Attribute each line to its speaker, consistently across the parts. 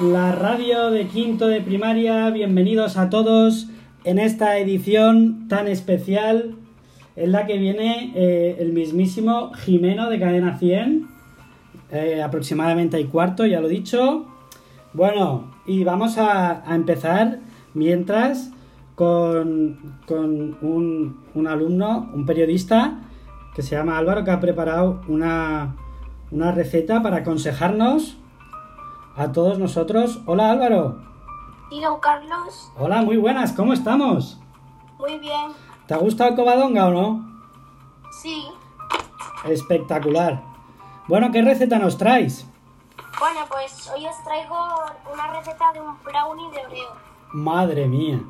Speaker 1: la radio de quinto de primaria. Bienvenidos a todos en esta edición tan especial en la que viene eh, el mismísimo Jimeno de Cadena 100. eh, aproximadamente hay cuarto, ya lo he dicho. Bueno, y vamos a, a empezar mientras con, con un, un alumno, un periodista que se llama Álvaro, que ha preparado una, una receta para aconsejarnos a todos nosotros. Hola Álvaro.
Speaker 2: Y don Carlos,
Speaker 1: Hola, muy buenas, ¿cómo estamos?
Speaker 2: muy bien.
Speaker 1: ¿Te ha gustado el covadonga o no?
Speaker 2: Sí.
Speaker 1: Espectacular. Bueno, ¿qué receta nos traes?
Speaker 2: Bueno, pues hoy os traigo una receta de un brownie de Oreo.
Speaker 1: Madre mía.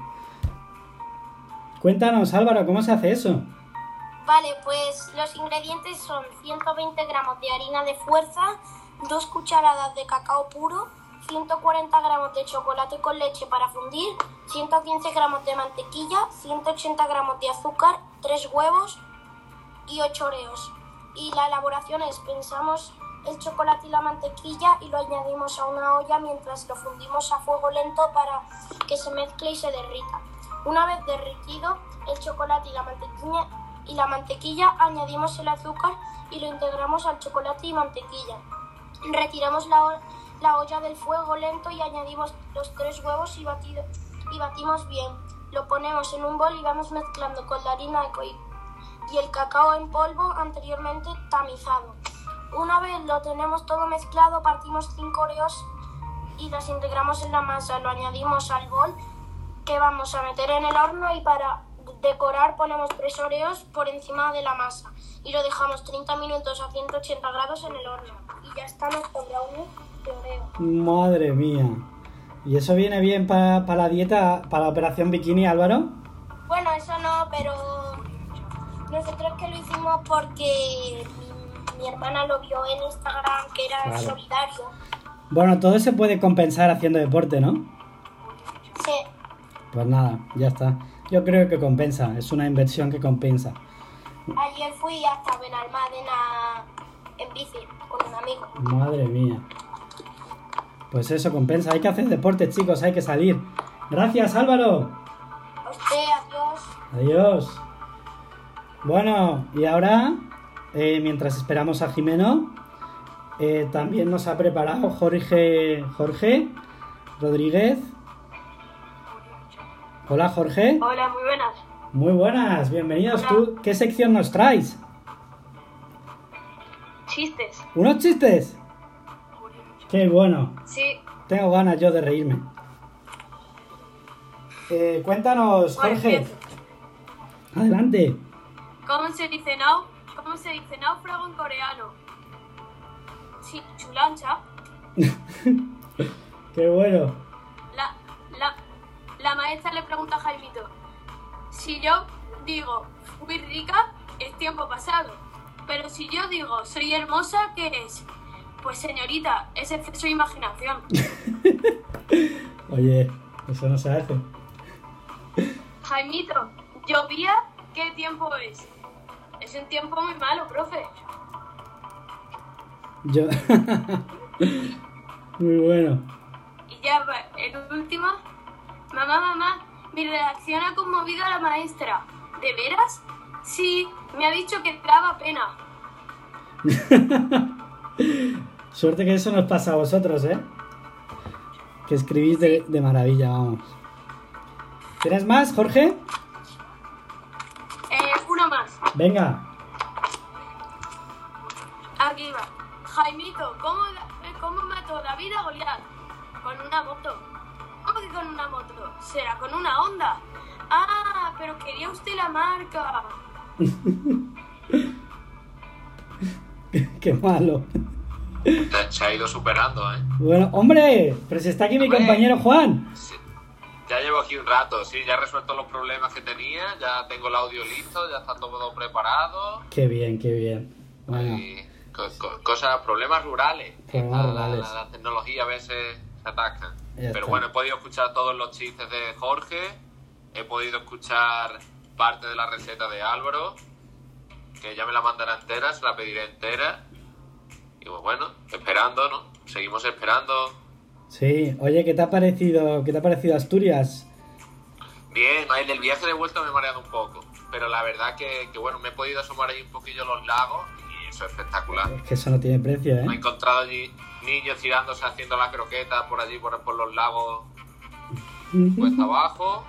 Speaker 1: Cuéntanos, Álvaro, ¿cómo se hace eso?
Speaker 2: Vale, pues los ingredientes son 120 gramos de harina de fuerza, 2 cucharadas de cacao puro, 140 gramos de chocolate con leche para fundir, 115 gramos de mantequilla, 180 gramos de azúcar, 3 huevos y 8 oreos. Y la elaboración es, pensamos el chocolate y la mantequilla y lo añadimos a una olla mientras lo fundimos a fuego lento para que se mezcle y se derrita. Una vez derretido el chocolate y la mantequilla, y la mantequilla añadimos el azúcar y lo integramos al chocolate y mantequilla. Retiramos la, la olla del fuego lento y añadimos los tres huevos y, batido, y batimos bien. Lo ponemos en un bol y vamos mezclando con la harina y el cacao en polvo anteriormente tamizado. Una vez lo tenemos todo mezclado, partimos 5 oreos y las integramos en la masa. Lo añadimos al bol que vamos a meter en el horno y para decorar ponemos tres oreos por encima de la masa y lo dejamos 30 minutos a 180 grados en el horno. Y ya está nuestro brownie de oreo.
Speaker 1: Madre mía. ¿Y eso viene bien para la dieta, para la operación bikini, Álvaro?
Speaker 2: Bueno, eso no, pero nosotros que lo hicimos porque mi, mi hermana lo vio en Instagram que era
Speaker 1: Claro.
Speaker 2: solidario.
Speaker 1: Bueno, todo se puede compensar haciendo deporte, ¿no?
Speaker 2: Sí,
Speaker 1: Pues nada, ya está. Yo creo que compensa, es una inversión que compensa.
Speaker 2: ayer fui hasta Benalmádena en bici con un amigo.
Speaker 1: Madre mía. Pues eso compensa, hay que hacer deporte, chicos, hay que salir. Gracias, Álvaro.
Speaker 2: A usted, adiós.
Speaker 1: Adiós. Bueno, y ahora, eh, mientras esperamos a Jimeno, eh, también nos ha preparado Jorge, Jorge Rodríguez. Hola, Jorge.
Speaker 2: Hola, muy buenas.
Speaker 1: Muy buenas, bienvenidos.
Speaker 2: Hola.
Speaker 1: ¿Tú qué sección nos traes?
Speaker 2: Chistes.
Speaker 1: ¿Unos chistes? Qué bueno.
Speaker 2: Sí.
Speaker 1: Tengo ganas yo de reírme. Eh, cuéntanos, Jorge. Adelante.
Speaker 3: ¿Cómo se dice nau? ¿Cómo se dice náufrago en coreano? Sí, chulancha.
Speaker 1: Qué bueno.
Speaker 3: La, maestra le pregunta a Jaimito. Si yo digo fui rica, es tiempo pasado. Pero si yo digo soy hermosa, ¿qué es? Pues señorita, es exceso de imaginación.
Speaker 1: Oye, eso no se hace.
Speaker 3: Jaimito, llovía, ¿qué tiempo es? Es un tiempo muy malo, profe.
Speaker 1: Yo. Muy bueno.
Speaker 3: Y ya el último. Mamá, mamá, mi redacción ha conmovido a la maestra. ¿De veras? Sí, me ha dicho que te daba pena.
Speaker 1: Suerte que eso nos pasa a vosotros, ¿eh? Que escribís de, de maravilla, vamos. ¿Tienes más, Jorge?
Speaker 3: Eh, uno más.
Speaker 1: Venga.
Speaker 3: Aquí va. Jaimito, ¿cómo, eh, ¿cómo mató David a Goliat? Con una moto. ¿Cómo que con una moto? ¿Será con una Honda? Ah, pero quería usted la marca.
Speaker 1: Qué malo.
Speaker 4: Se- ha ido superando, ¿eh?
Speaker 1: Bueno, hombre, pero si está aquí mi compañero Juan.
Speaker 4: Sí. Ya llevo aquí un rato, sí, ya he resuelto los problemas que tenía, ya tengo el audio listo, ya está todo preparado.
Speaker 1: Qué bien, qué bien. Bueno,
Speaker 4: Y co- co- cosas, problemas rurales.
Speaker 1: Problemas
Speaker 4: La- la,
Speaker 1: rurales.
Speaker 4: la- la tecnología a veces se ataca. Pero bueno, he podido escuchar todos los chistes de Jorge, he podido escuchar parte de la receta de Álvaro, que ya me la mandará entera, se la pediré entera. Y pues bueno, esperando, ¿no? Seguimos esperando.
Speaker 5: Sí, oye, ¿qué te ha parecido, qué te ha parecido Asturias?
Speaker 4: Bien, en el viaje de vuelta me he mareado un poco, pero la verdad que, que bueno, me he podido asomar ahí un poquillo los lagos y eso es espectacular.
Speaker 5: Es que eso no tiene precio, ¿eh?
Speaker 4: Me he encontrado allí niños tirándose haciendo la croqueta por allí, por, los lagos cuesta abajo.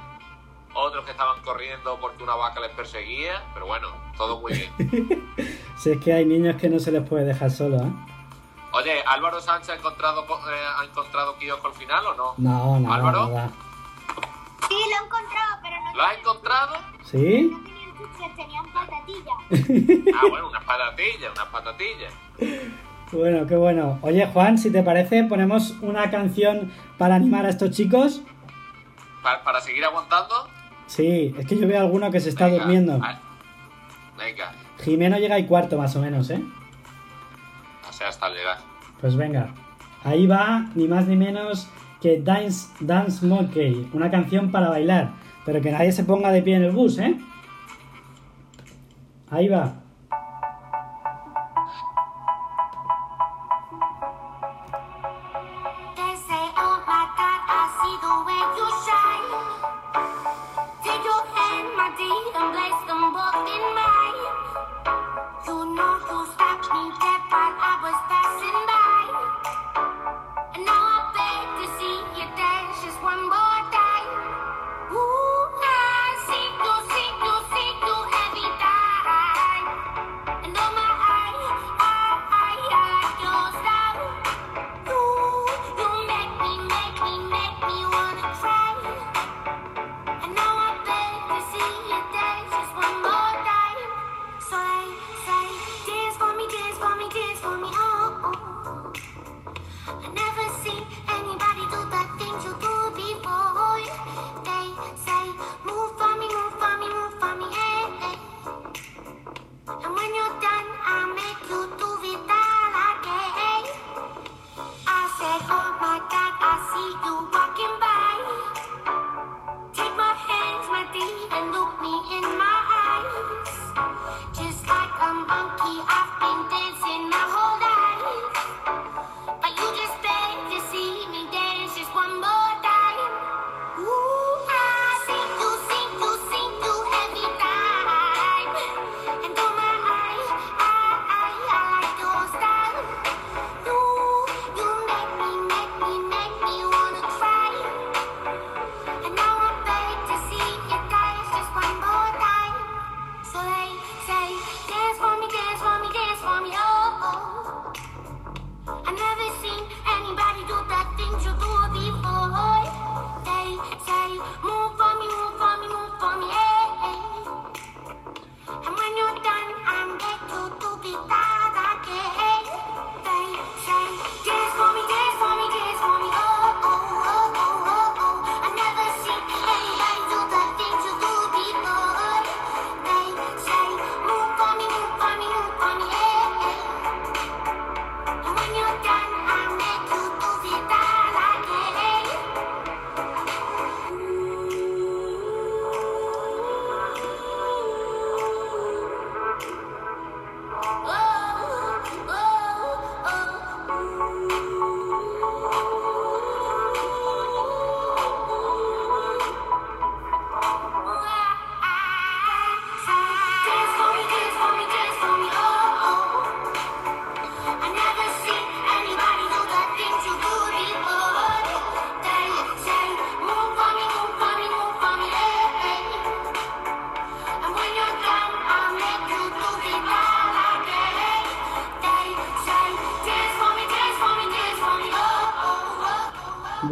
Speaker 4: Otros que estaban corriendo porque una vaca les perseguía, pero bueno, todo muy bien.
Speaker 5: si es que hay niños que no se les puede dejar solos, ¿eh?
Speaker 4: Oye, ¿Álvaro Sánchez ha encontrado, eh, encontrado kiosco al final o no?
Speaker 5: No, no.
Speaker 4: ¿Álvaro?
Speaker 5: No.
Speaker 2: Sí, lo he encontrado, pero no.
Speaker 4: ¿Lo has encontrado?
Speaker 5: Sí.
Speaker 2: No tenían patatillas.
Speaker 4: ah, bueno, unas patatillas, unas patatillas.
Speaker 5: Bueno, qué bueno. Oye, Juan, si te parece, ponemos una canción para animar a estos chicos.
Speaker 4: ¿Para, seguir aguantando?
Speaker 5: Sí, es que yo veo alguno que se está durmiendo.
Speaker 4: Al... Venga.
Speaker 5: Jimeno llega y cuarto, más o menos, ¿eh?
Speaker 4: O sea, hasta llegar.
Speaker 5: Pues venga, ahí va, ni más ni menos que Dance, Dance Monkey, una canción para bailar, pero que nadie se ponga de pie en el bus, ¿eh? Ahí va.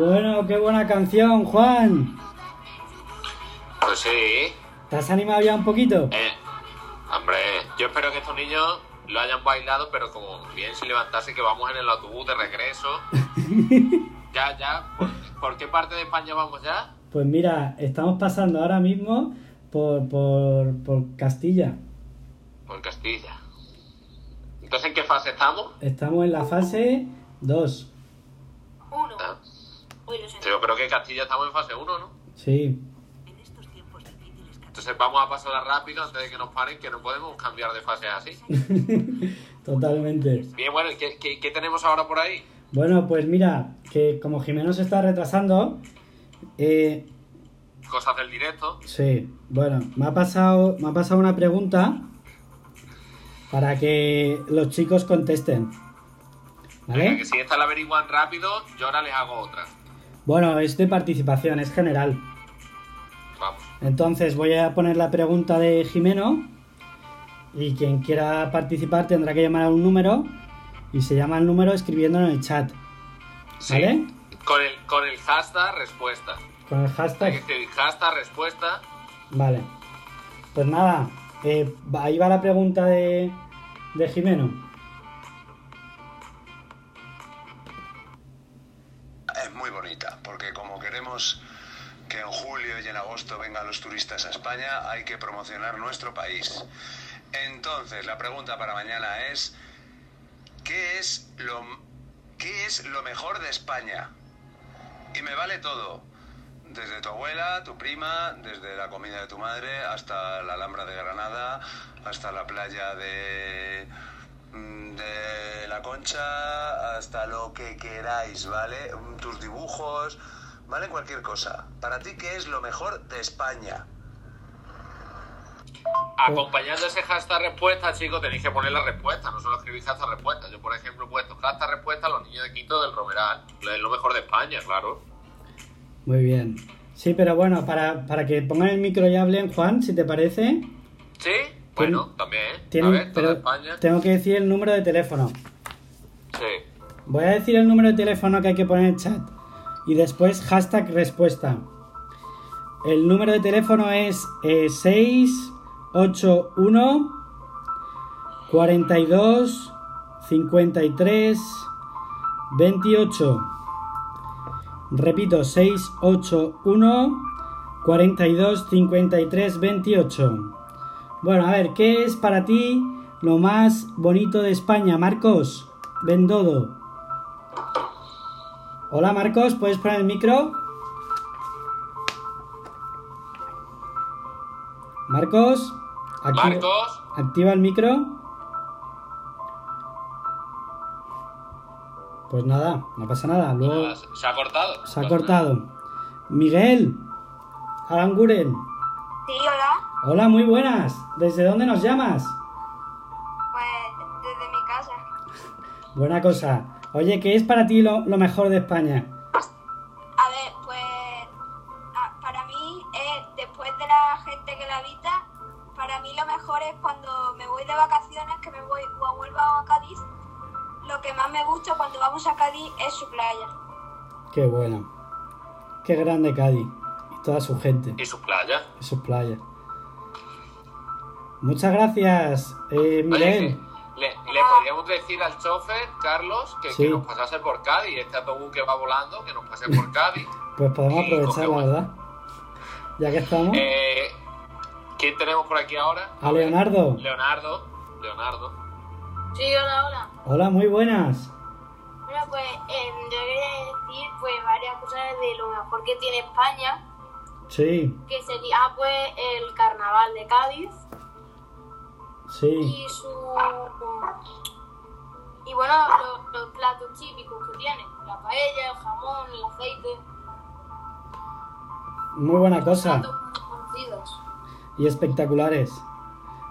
Speaker 5: Bueno, qué buena canción, Juan.
Speaker 4: Pues sí.
Speaker 5: ¿Te has animado ya un poquito?
Speaker 4: Eh, hombre, yo espero que estos niños lo hayan bailado, pero como bien si levantase que vamos en el autobús de regreso. ya, ya. ¿Por, ¿Por, qué parte de España vamos ya?
Speaker 5: Pues mira, estamos pasando ahora mismo por, por, por Castilla.
Speaker 4: Por Castilla. Entonces, ¿en qué fase estamos?
Speaker 5: Estamos en la fase 2.
Speaker 2: 1.
Speaker 4: Yo creo que Castilla estamos en fase 1, ¿no?
Speaker 5: Sí.
Speaker 4: Entonces vamos a pasarla rápido antes de que nos paren, que no podemos cambiar de fase así.
Speaker 5: Totalmente.
Speaker 4: Bien, bueno, ¿qué, tenemos ahora por ahí?
Speaker 5: Bueno, pues mira,
Speaker 1: que como Jimeno se está retrasando... Eh,
Speaker 4: Cosas del directo.
Speaker 1: Sí, bueno, me ha pasado, me ha pasado una pregunta para que los chicos contesten. ¿Vale?
Speaker 4: Que si esta la averiguan rápido, yo ahora les hago otra.
Speaker 1: Bueno, es de participación, es general.
Speaker 4: Vamos.
Speaker 1: Entonces voy a poner la pregunta de Jimeno y quien quiera participar tendrá que llamar a un número y se llama el número escribiéndolo en el chat.
Speaker 4: Sí.
Speaker 1: ¿Vale?
Speaker 4: Con el, con el hashtag respuesta.
Speaker 1: Con el
Speaker 4: Hay que
Speaker 1: hashtag.
Speaker 4: escribir hashtag respuesta.
Speaker 1: Vale. Pues nada, eh, ahí va la pregunta de, de Jimeno.
Speaker 6: Que en julio y en agosto vengan los turistas a España, hay que promocionar nuestro país. Entonces, la pregunta para mañana es, ¿qué es lo, qué es lo mejor de España? Y me vale todo, desde tu abuela, tu prima, desde la comida de tu madre, hasta la Alhambra de Granada, hasta la playa de mm, de la concha hasta lo que queráis, ¿vale? Tus dibujos, ¿vale? Cualquier cosa. Para ti, ¿qué es lo mejor de España?
Speaker 4: Acompañando ese hashtag respuesta, chicos, tenéis que poner la respuesta, no solo escribir hashtag respuesta. Yo, por ejemplo, he puesto hashtag respuesta a los niños de quinto del Romeral. Es lo mejor de España, claro.
Speaker 1: Muy bien. Sí, pero bueno, para, para que pongan el micro y hablen, Juan, si te parece,
Speaker 4: ¿Sí? Bueno, también. A ver,
Speaker 1: pero
Speaker 4: España.
Speaker 1: tengo que decir el número de teléfono.
Speaker 4: Sí.
Speaker 1: Voy a decir el número de teléfono que hay que poner en el chat. Y después hashtag respuesta. El número de teléfono es eh, 681 42 53 28. Repito, 681 42 53 28. Bueno, a ver, ¿qué es para ti lo más bonito de España, Marcos? Bendodo. Hola Marcos, ¿puedes poner el micro? Marcos, activa,
Speaker 4: Marcos,
Speaker 1: activa el micro. Pues nada, no pasa nada. Luego
Speaker 4: nada, se ha cortado.
Speaker 1: se ha cortado. Miguel, Aranguren.
Speaker 7: Sí, hola.
Speaker 1: Hola, muy buenas. ¿Desde dónde nos llamas?
Speaker 7: Pues desde mi casa.
Speaker 1: Buena cosa. Oye, ¿qué es para ti lo, lo mejor de España?
Speaker 7: A ver, pues a- para mí, eh, después de la gente que la habita, para mí lo mejor es cuando me voy de vacaciones, que me voy o vuelvo a Cádiz. Lo que más me gusta cuando vamos a Cádiz es su playa.
Speaker 1: Qué bueno. Qué grande Cádiz. Y toda su gente.
Speaker 4: ¿Y sus playas?
Speaker 1: Y sus playas. Muchas gracias, eh,
Speaker 4: Oye,
Speaker 1: Miguel.
Speaker 4: Le, podríamos decir al chofer, Carlos, que,
Speaker 1: Sí.
Speaker 4: que nos pasase por Cádiz. Este autobús que va volando, que nos pase por Cádiz.
Speaker 1: Pues podemos aprovechar, la verdad. Ya que estamos.
Speaker 4: Eh, ¿Quién tenemos por aquí ahora?
Speaker 1: A Leonardo.
Speaker 4: Leonardo. Leonardo.
Speaker 3: Sí, hola, hola.
Speaker 1: Hola, muy buenas.
Speaker 3: Bueno, pues em, yo quería decir pues varias cosas de lo mejor que tiene España,
Speaker 1: Sí,
Speaker 3: que sería ah, pues el carnaval de Cádiz
Speaker 1: sí.
Speaker 3: y su y bueno lo- los platos típicos que tiene, la paella, el jamón, el aceite,
Speaker 1: Muy buena cosa.
Speaker 3: platos muy conocidos.
Speaker 1: Y espectaculares.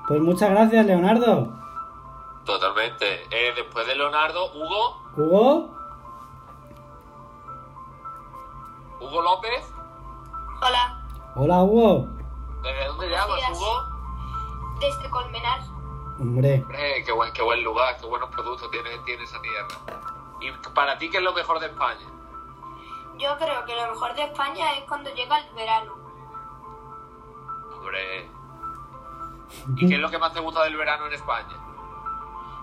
Speaker 1: Pues muchas gracias, Leonardo.
Speaker 4: Totalmente. Eh, después de Leonardo, Hugo.
Speaker 1: Hugo.
Speaker 4: Hugo López.
Speaker 3: Hola,
Speaker 1: Hola, Hugo.
Speaker 4: ¿Desde dónde llamas. Hugo?
Speaker 3: desde Colmenar.
Speaker 1: Hombre,
Speaker 4: Hombre, qué buen, qué buen lugar, qué buenos productos tiene, tiene esa tierra. ¿Y para ti qué es lo mejor de España?
Speaker 7: Yo creo que lo mejor de España es cuando llega el verano.
Speaker 4: Hombre. ¿Y qué es lo que más te gusta del verano en España?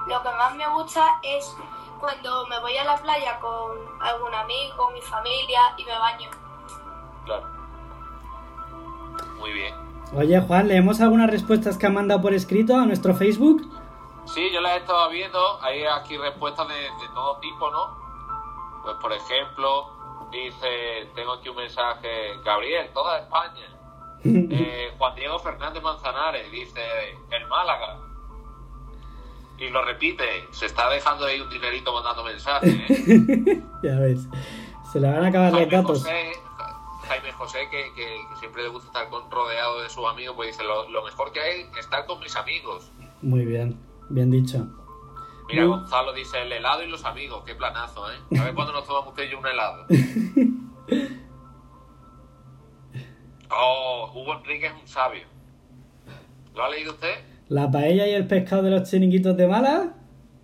Speaker 7: Lo que más me gusta es cuando me voy a la playa con algún amigo, mi familia y me baño.
Speaker 4: Claro. Muy bien.
Speaker 1: Oye Juan, ¿leemos algunas respuestas que han mandado por escrito a nuestro Facebook?
Speaker 4: Sí, yo las he estado viendo. Hay aquí respuestas de, de todo tipo, ¿no? Pues, por ejemplo, dice: Tengo aquí un mensaje, Gabriel, toda España. Eh, Juan Diego Fernández Manzanares dice: El Málaga. Y lo repite, se está dejando ahí un dinerito mandando mensajes. ¿eh?
Speaker 1: ya ves. Se le van a acabar los.
Speaker 4: José, Jaime José, que, que- que siempre le gusta estar con, rodeado de sus amigos, pues dice, lo, lo mejor que hay es estar con mis amigos.
Speaker 1: Muy bien, bien dicho.
Speaker 4: Mira,
Speaker 1: Muy-
Speaker 4: Gonzalo dice, el helado y los amigos, qué planazo, ¿eh? A ver cuándo nos tomamos usted y yo un helado. Oh, Hugo Enrique es un sabio. ¿Lo ha leído usted?
Speaker 1: La paella y el pescado de los chiringuitos de Mala,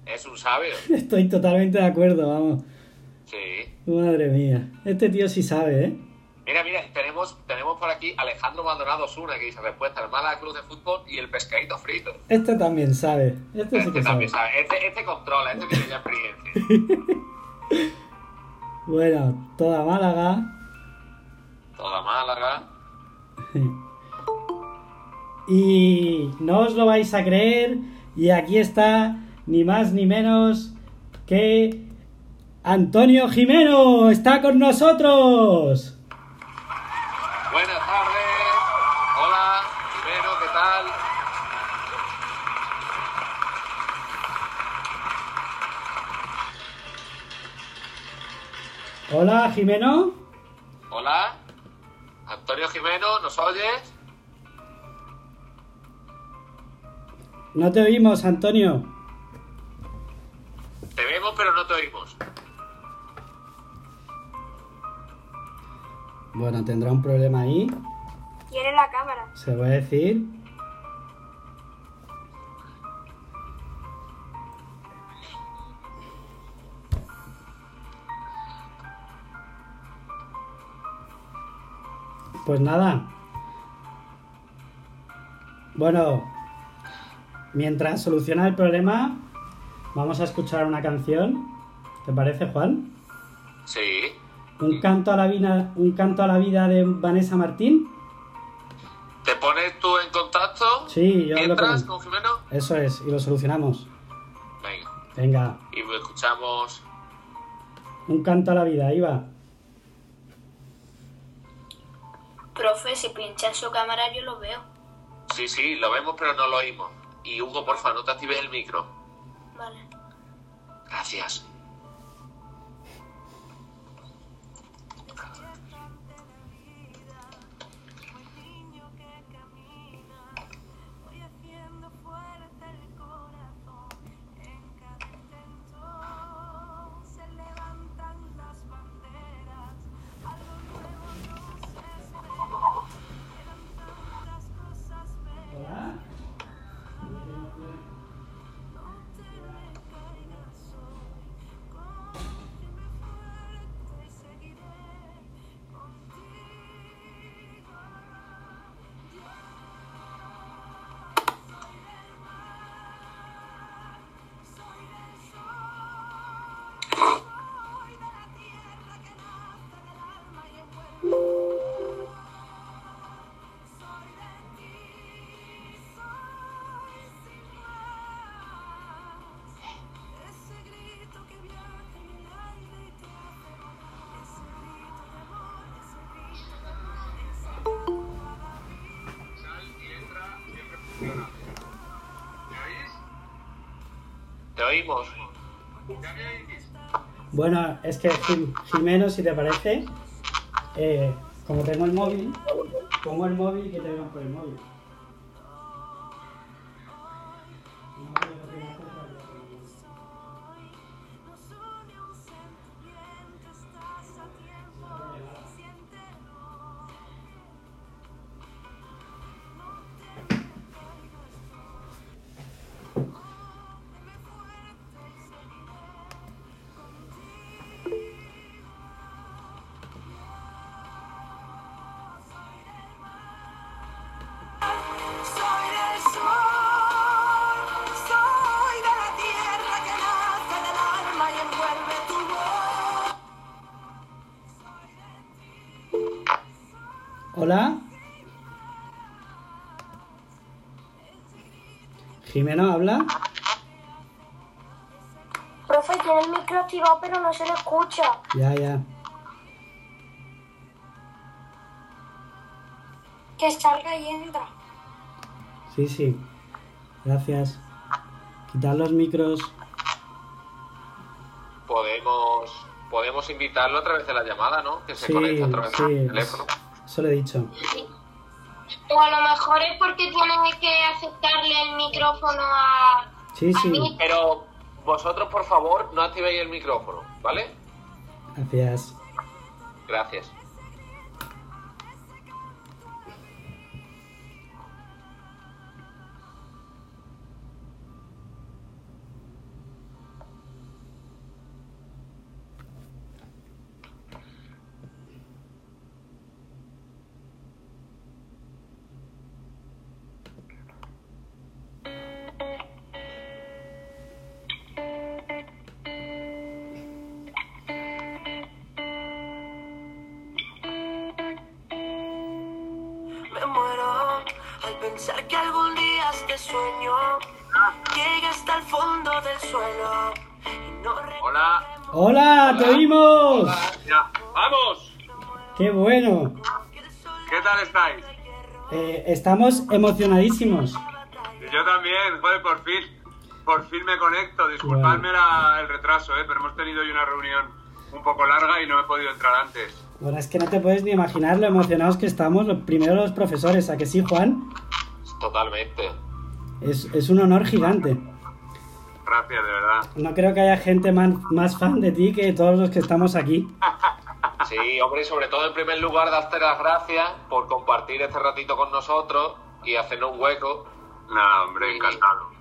Speaker 4: Es un sabio.
Speaker 1: estoy totalmente de acuerdo, vamos.
Speaker 4: Sí.
Speaker 1: Madre mía, este tío sí sabe, ¿eh?
Speaker 4: Mira, mira, tenemos, tenemos por aquí Alejandro Maldonado Osuna que dice respuesta, el Málaga Cruz de Fútbol y el pescadito frito.
Speaker 1: Este también sabe, este sí
Speaker 4: Este
Speaker 1: sabe.
Speaker 4: también sabe, este, este controla, este tiene ya experiencia.
Speaker 1: Bueno, toda Málaga.
Speaker 4: Toda Málaga.
Speaker 1: Y no os lo vais a creer, y aquí está ni más ni menos que Antonio Jimeno, está con nosotros.
Speaker 4: Buenas tardes. Hola, Jimeno, ¿qué tal?
Speaker 1: Hola Jimeno,
Speaker 4: Hola. Antonio Jimeno, ¿nos oyes?
Speaker 1: no te oímos Antonio.
Speaker 4: Te vemos pero no te oímos.
Speaker 1: Bueno, tendrá un problema ahí,
Speaker 2: Tiene la cámara.
Speaker 1: se va a decir. Pues nada. Bueno, mientras soluciona el problema, vamos a escuchar una canción. ¿Te parece, Juan?
Speaker 4: Sí.
Speaker 1: Un canto a la vida, un canto a la vida de Vanessa Martín.
Speaker 4: ¿Te pones tú en contacto?
Speaker 1: Sí, yo
Speaker 4: ¿Mientras
Speaker 1: con-
Speaker 4: con Jimeno?
Speaker 1: Eso es, y lo solucionamos.
Speaker 4: Venga.
Speaker 1: Venga,
Speaker 4: Y escuchamos.
Speaker 1: un canto a la vida, ahí va.
Speaker 2: Profe, si pincha en su cámara yo lo veo.
Speaker 4: Sí, sí, lo vemos pero no lo oímos. Y Hugo, porfa, no te actives el micro.
Speaker 2: Vale.
Speaker 4: Gracias. ¿Te oímos?
Speaker 1: Bueno, es que Jim- Jimeno, si te parece, eh, como tengo el móvil, pongo el móvil y que te vean por el móvil. Jimeno, ¿habla?
Speaker 2: Profe, tiene el micro activado pero no se le escucha.
Speaker 1: Ya, ya.
Speaker 2: Que salga y entra.
Speaker 1: Sí, sí. Gracias. Quitar los micros.
Speaker 4: Podemos, podemos invitarlo a través de la llamada, ¿no? Que se
Speaker 1: Sí,
Speaker 4: conecta a través
Speaker 1: sí,
Speaker 4: del teléfono.
Speaker 1: Eso lo he dicho.
Speaker 2: O a lo mejor es porque tienen que aceptarle el micrófono a,
Speaker 1: Sí,
Speaker 2: a
Speaker 1: sí.
Speaker 2: mí.
Speaker 4: Pero vosotros, por favor, no activéis el micrófono, ¿vale?
Speaker 1: Gracias.
Speaker 4: Gracias.
Speaker 1: Eh, estamos emocionadísimos.
Speaker 6: Yo también, joder, por fin. Por fin me conecto. Disculpadme la- el retraso, ¿eh? pero hemos tenido hoy una reunión un poco larga y no he podido entrar antes.
Speaker 1: Bueno, es que no te puedes ni imaginar lo emocionados que estamos, los primeros los profesores, ¿a que sí, Juan?
Speaker 4: Totalmente.
Speaker 1: Es, es un honor gigante.
Speaker 6: Gracias, de verdad.
Speaker 1: No creo que haya gente man- más fan de ti que todos los que estamos aquí.
Speaker 4: Sí, hombre, y sobre todo en primer lugar, darte las gracias por compartir este ratito con nosotros y hacernos un hueco.
Speaker 6: Nada, hombre, encantado.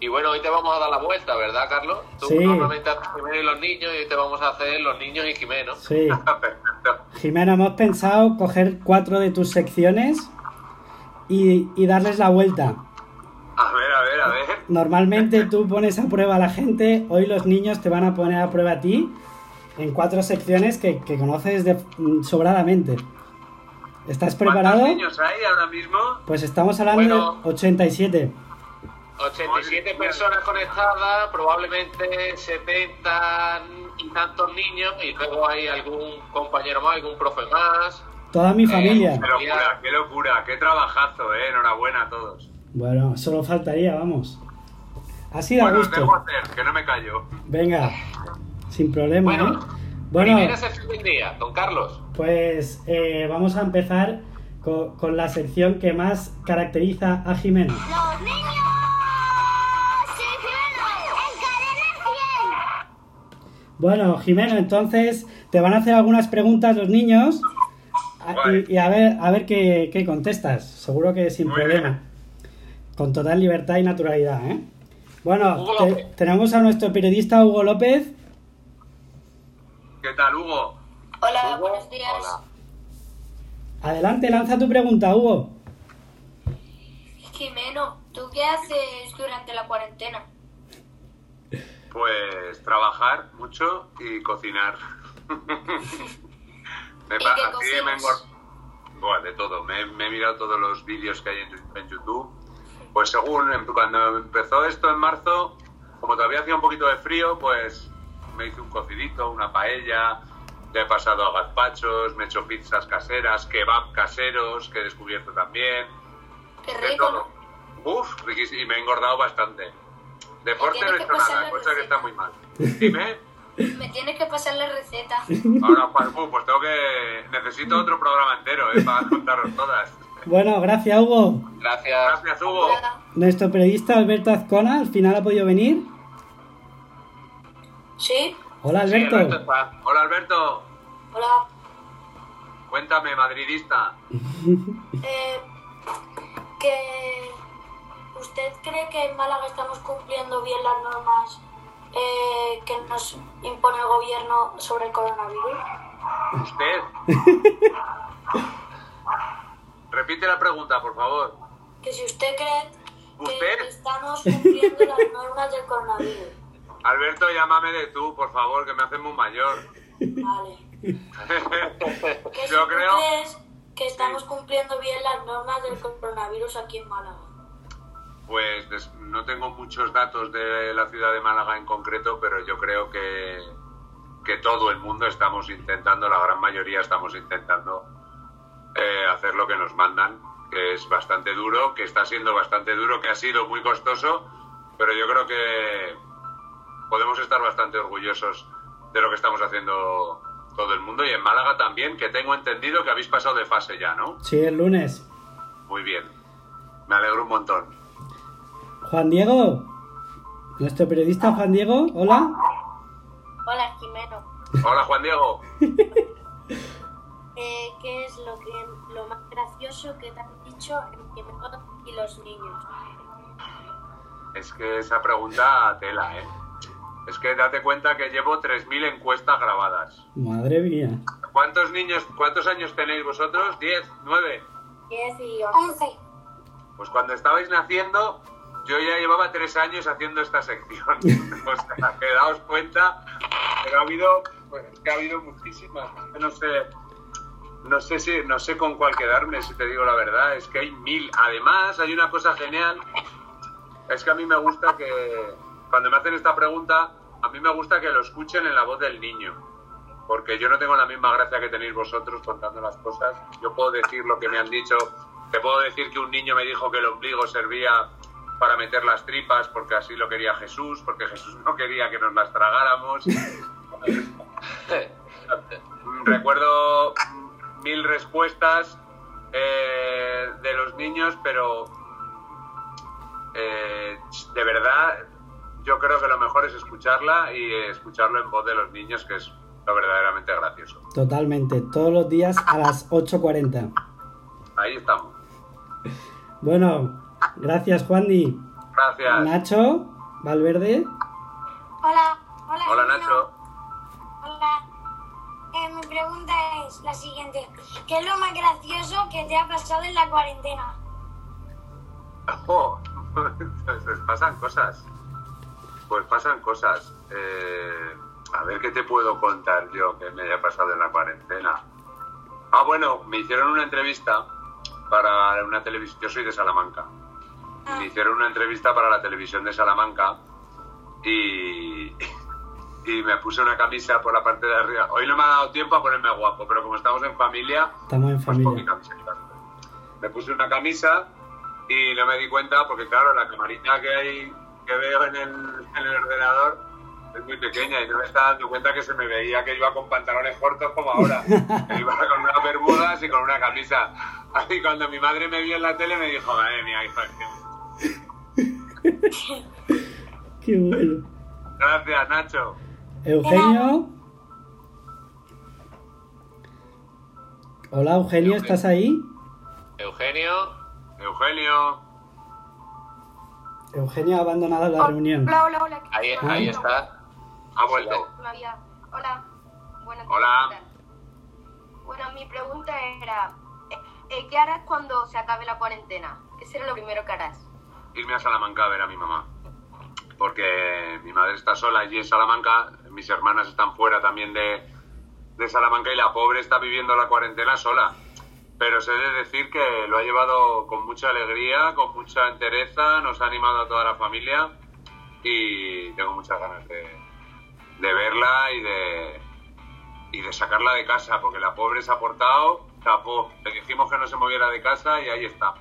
Speaker 4: Y bueno, hoy te vamos a dar la vuelta, ¿verdad, Carlos? Tú
Speaker 1: Sí.
Speaker 4: normalmente haces Jimeno y los niños y hoy te vamos a hacer los niños y Jimeno.
Speaker 1: Sí.
Speaker 6: Perfecto.
Speaker 1: Jimena, hemos pensado coger cuatro de tus secciones y, y darles la vuelta.
Speaker 6: A ver, a ver, a ver.
Speaker 1: Normalmente tú pones a prueba a la gente, hoy los niños te van a poner a prueba a ti en cuatro secciones que, que conoces de, mm, sobradamente. ¿Estás preparado?
Speaker 6: ¿Cuántos niños hay ahora mismo?
Speaker 1: Pues estamos hablando
Speaker 4: Bueno.
Speaker 1: de 87.
Speaker 4: 87
Speaker 6: Madre mía.
Speaker 4: personas conectadas, probablemente 70 y tantos niños, y luego hay algún compañero más, algún profe más.
Speaker 1: Toda mi
Speaker 4: Eh,
Speaker 1: familia.
Speaker 6: Qué locura, qué locura, qué trabajazo, ¿eh? Enhorabuena a todos.
Speaker 1: Bueno, solo faltaría, vamos. Así da
Speaker 6: Bueno,
Speaker 1: gusto.
Speaker 6: hacer, que no me callo.
Speaker 1: Venga, sin problema,
Speaker 4: Bueno,
Speaker 1: ¿eh? Bueno,
Speaker 4: Primera sección del día, don Carlos.
Speaker 1: pues eh, vamos a empezar co- con, la sección que más caracteriza a Jimena.
Speaker 2: ¡Los niños! ¡Sí, en cadena 100!
Speaker 1: Bueno, Jimena, entonces te van a hacer algunas preguntas los niños
Speaker 6: Vale.
Speaker 1: y, y a ver, a ver qué, qué contestas. Seguro que sin
Speaker 6: Muy
Speaker 1: problema.
Speaker 6: bien.
Speaker 1: Con total libertad y naturalidad, ¿eh? Bueno, te- tenemos a nuestro periodista Hugo López.
Speaker 6: ¿Qué tal, Hugo?
Speaker 2: Hola,
Speaker 4: Hugo,
Speaker 2: buenos días.
Speaker 4: hola.
Speaker 1: Adelante, lanza tu pregunta, Hugo.
Speaker 2: Jimeno, ¿tú qué haces durante la cuarentena?
Speaker 6: Pues trabajar mucho y cocinar. me
Speaker 2: ¿Y qué
Speaker 6: así me Buah, de todo. Me, me he mirado todos los vídeos que hay en, en YouTube. Pues según cuando empezó esto en marzo, como todavía hacía un poquito de frío, pues me hice un cocidito, una paella, ya he pasado a gazpachos, me he hecho pizzas caseras, kebab caseros, que he descubierto también.
Speaker 2: Qué
Speaker 6: De
Speaker 2: rico,
Speaker 6: todo.
Speaker 2: ¿no?
Speaker 6: Uf, riquísimo. Y me he engordado bastante. Deporte no he
Speaker 2: que
Speaker 6: hecho nada,
Speaker 2: la
Speaker 6: cosa que
Speaker 2: receta.
Speaker 6: está muy mal. Dime.
Speaker 2: Me tienes que pasar la receta.
Speaker 6: Ahora, pues, pues tengo que... Necesito otro programa entero, ¿eh? Para contaros todas.
Speaker 1: Bueno, gracias, Hugo.
Speaker 4: Gracias.
Speaker 6: Gracias, Hugo.
Speaker 1: Nuestro periodista Alberto Azcona al final ha podido venir.
Speaker 2: ¿Sí?
Speaker 1: Hola,
Speaker 4: Sí,
Speaker 1: Alberto.
Speaker 6: Hola, Alberto.
Speaker 2: Hola.
Speaker 6: Cuéntame, madridista.
Speaker 2: Eh, que ¿Usted cree que en Málaga estamos cumpliendo bien las normas eh, que nos impone el gobierno sobre el coronavirus?
Speaker 6: ¿Usted? Repite la pregunta, por favor.
Speaker 2: Que si usted cree que estamos cumpliendo las normas del coronavirus.
Speaker 6: Alberto, llámame de tú, por favor, que me haces muy mayor.
Speaker 2: Vale. Que si
Speaker 6: Yo
Speaker 2: tú
Speaker 6: creo...
Speaker 2: crees que estamos cumpliendo bien las normas del coronavirus aquí en Málaga.
Speaker 6: Pues no tengo muchos datos de la ciudad de Málaga en concreto, pero yo creo que, que todo el mundo estamos intentando, la gran mayoría estamos intentando eh, hacer lo que nos mandan, que es bastante duro, que está siendo bastante duro, que ha sido muy costoso, pero yo creo que podemos estar bastante orgullosos de lo que estamos haciendo todo el mundo y en Málaga también, que tengo entendido que habéis pasado de fase ya, ¿no?
Speaker 1: Sí, el lunes.
Speaker 6: Muy bien. Me alegro un montón.
Speaker 1: Juan Diego, nuestro periodista Juan Diego, hola.
Speaker 2: Hola, Jimeno.
Speaker 6: Hola Juan Diego.
Speaker 2: Eh, ¿Qué es lo que lo más gracioso que te han dicho en Jimeno y los niños?
Speaker 6: Es que esa pregunta tela, ¿eh? Es que date cuenta que llevo 3.000 encuestas grabadas.
Speaker 1: Madre mía.
Speaker 6: ¿Cuántos niños, cuántos años tenéis vosotros? ¿10? ¿9?
Speaker 2: 10 y 11.
Speaker 6: Pues cuando estabais naciendo, yo ya llevaba tres años haciendo esta sección. o sea, que daos cuenta, pero ha habido, pues, es que ha habido muchísimas. Que No sé, no sé si, no sé con cuál quedarme, si te digo la verdad. Es que hay mil. Además, hay una cosa genial. Es que a mí me gusta que, cuando me hacen esta pregunta, a mí me gusta que lo escuchen en la voz del niño. Porque yo no tengo la misma gracia que tenéis vosotros contando las cosas. Yo puedo decir lo que me han dicho. Te puedo decir que un niño me dijo que el ombligo servía para meter las tripas porque así lo quería Jesús, porque Jesús no quería que nos las tragáramos. Recuerdo mil respuestas eh, de los niños, pero eh, de verdad yo creo que lo mejor es escucharla y escucharlo en voz de los niños, que es lo verdaderamente gracioso.
Speaker 1: Totalmente, todos los días a las 8.40.
Speaker 6: Ahí estamos.
Speaker 1: Bueno, gracias Juandi.
Speaker 6: Gracias.
Speaker 1: Nacho, Valverde.
Speaker 2: Hola. Hola,
Speaker 6: Hola. Nacho.
Speaker 2: Hola. Eh, mi pregunta es la siguiente. ¿Qué es lo más gracioso que te ha pasado en la cuarentena?
Speaker 6: Oh, pues pasan cosas. Pues pasan cosas. Eh, a ver qué te puedo contar yo que me haya pasado en la cuarentena. Ah, bueno, me hicieron una entrevista para una televisión. Yo soy de Salamanca. Me hicieron una entrevista para la televisión de Salamanca y, y me puse una camisa por la parte de arriba. Hoy no me ha dado tiempo a ponerme guapo, pero como estamos en familia,
Speaker 1: Estamos en
Speaker 6: pues
Speaker 1: familia.
Speaker 6: Me puse una camisa y no me di cuenta porque, claro, la camarita que hay que veo en el, en el ordenador es muy pequeña y no me estaba dando cuenta que se me veía que iba con pantalones cortos como ahora. Que iba con unas bermudas y con una camisa. Y cuando mi madre me vio en la tele me dijo, madre mía, hijo, es que-
Speaker 1: Qué bueno.
Speaker 6: Gracias, Nacho.
Speaker 1: Eugenio. Hola Eugenio, ¿estás ahí?
Speaker 4: Eugenio,
Speaker 6: Eugenio.
Speaker 1: Eugenio ha abandonado la reunión.
Speaker 3: Hola, hola, hola.
Speaker 4: ahí,
Speaker 1: Ah.
Speaker 4: ahí está.
Speaker 6: Ha vuelto.
Speaker 3: Hola. Buenas
Speaker 6: Hola.
Speaker 3: Bueno, mi pregunta era, eh, eh, ¿qué harás cuando se acabe la cuarentena? ¿Qué será lo primero que harás?
Speaker 6: irme a Salamanca a ver a mi mamá. Porque mi madre está sola allí en Salamanca, mis hermanas están fuera también de, de Salamanca y la pobre está viviendo la cuarentena sola. Pero sé de decir que lo ha llevado con mucha alegría, con mucha entereza, nos ha animado a toda la familia y tengo muchas ganas de, de verla y de, y de sacarla de casa, porque la pobre se ha portado, tapó. Le dijimos que no se moviera de casa y ahí está.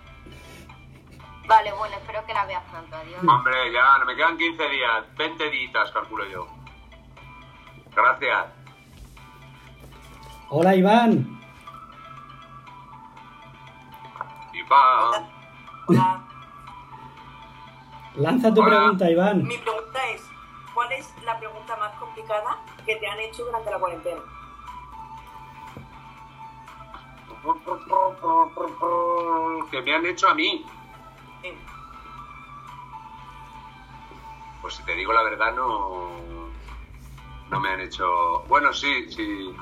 Speaker 3: Vale, bueno, espero que la veas pronto. Adiós.
Speaker 6: Hombre, ya, me quedan 15 días, 20 días, calculo yo. Gracias.
Speaker 1: Hola Iván.
Speaker 8: Hola.
Speaker 1: Lanza tu
Speaker 6: Hola.
Speaker 1: pregunta, Iván.
Speaker 8: Mi pregunta es, ¿cuál es la pregunta más complicada que te han hecho durante la cuarentena?
Speaker 6: Que me han hecho a mí.
Speaker 8: Sí.
Speaker 6: Pues si te digo la verdad, no. No me han hecho. Bueno, sí, sí.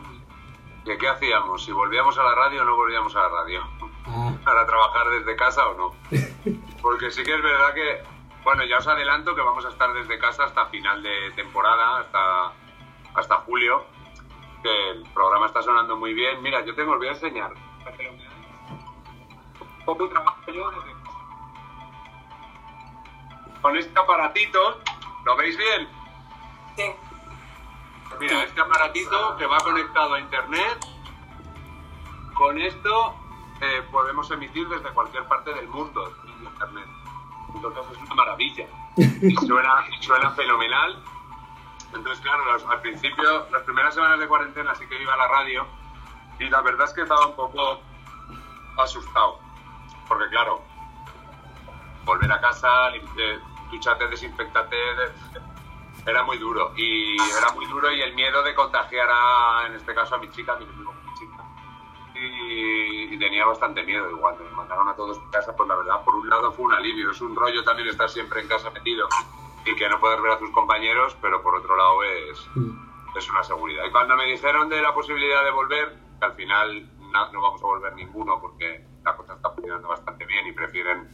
Speaker 6: ¿De qué hacíamos? ¿Si volvíamos a la radio o no volvíamos a la radio?
Speaker 1: Ah,
Speaker 6: ¿Para trabajar desde casa o no? Porque sí que es verdad que. Bueno, ya os adelanto que vamos a estar desde casa hasta final de temporada, hasta, hasta julio. Que el programa está sonando muy bien. Mira, yo tengo, os voy a enseñar. para que lo veáis. Poco trabajo yo desde casa. Con este aparatito, ¿lo veis bien?
Speaker 8: Sí.
Speaker 6: Mira, este aparatito que va conectado a internet, con esto eh, podemos emitir desde cualquier parte del mundo en internet. Entonces es una maravilla. Y suena, suena fenomenal. Entonces, claro, los- al principio, las primeras semanas de cuarentena sí que iba a la radio y la verdad es que estaba un poco asustado. Porque, claro, volver a casa, eh, ducharte, desinfectarte, de- era muy duro. Y era muy duro y el miedo de contagiar a, en este caso, a mi chica, con mi chica. Y, y tenía bastante miedo. Igual me mandaron a todos a casa, pues la verdad, por un lado fue un alivio. Es un rollo también estar siempre en casa metido y que no poder ver a tus compañeros, pero por otro lado es, es una seguridad. Y cuando me dijeron de la posibilidad de volver, que al final no, no vamos a volver ninguno porque la cosa está funcionando bastante bien y prefieren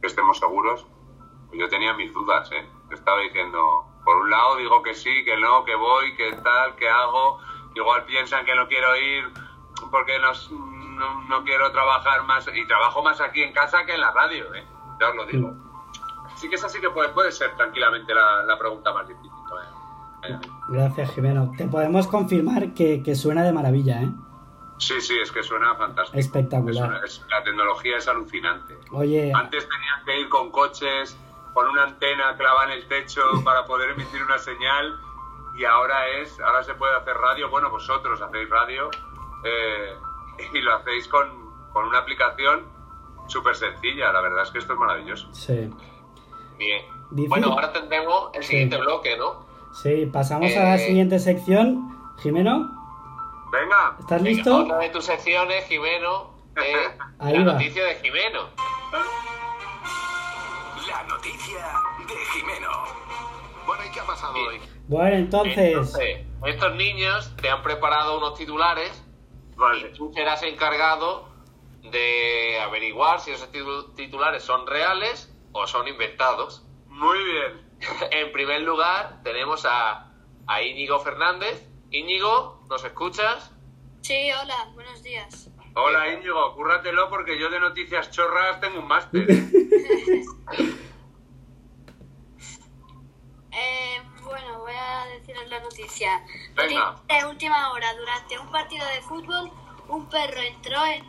Speaker 6: que estemos seguros, pues yo tenía mis dudas, ¿eh? Estaba diciendo, por un lado digo que sí, que no, que voy, que tal, que hago, igual piensan que no quiero ir porque nos- no, no quiero trabajar más, y trabajo más aquí en casa que en la radio, ¿eh? Ya os lo digo. Sí que esa sí que puede, puede ser tranquilamente la, la pregunta más difícil. ¿eh?
Speaker 1: Gracias, Jimeno. Te podemos confirmar que, que suena de maravilla, ¿eh?
Speaker 6: Sí, sí, es que suena fantástico.
Speaker 1: Espectacular.
Speaker 6: Es- la tecnología es alucinante.
Speaker 1: Oye,
Speaker 6: Antes tenían que ir con coches, con una antena clavada en el techo para poder emitir una señal y ahora es, ahora se puede hacer radio. Bueno, vosotros hacéis radio eh, y lo hacéis con, con una aplicación súper sencilla. La verdad es que esto es maravilloso.
Speaker 1: sí.
Speaker 4: Bien.
Speaker 1: Dice-
Speaker 4: Bueno, ahora tendremos el
Speaker 1: Sí.
Speaker 4: siguiente bloque, ¿no?
Speaker 1: Sí, pasamos a la
Speaker 4: Eh.
Speaker 1: siguiente sección. Jimeno,
Speaker 6: Venga,
Speaker 1: ¿estás
Speaker 4: Venga,
Speaker 1: listo?
Speaker 4: Otra de tus secciones, Jimeno,
Speaker 1: Ahí
Speaker 4: la
Speaker 1: va.
Speaker 4: noticia de Jimeno.
Speaker 9: La noticia de Jimeno. Bueno, ¿y qué ha pasado hoy?
Speaker 1: Bueno, entonces,
Speaker 4: Entonces, estos niños te han preparado unos titulares
Speaker 6: vale.
Speaker 4: y tú serás encargado de averiguar si esos titu- titulares son reales o son inventados.
Speaker 6: Muy bien.
Speaker 4: En primer lugar, tenemos a, a Íñigo Fernández. Íñigo, ¿nos escuchas?
Speaker 2: Sí, hola, buenos días.
Speaker 6: Hola Íñigo, cúrratelo porque yo de noticias chorras tengo un máster. ¿eh?
Speaker 2: Bueno, voy a deciros la noticia.
Speaker 6: Venga.
Speaker 2: De última hora, durante un partido de fútbol, un perro entró en,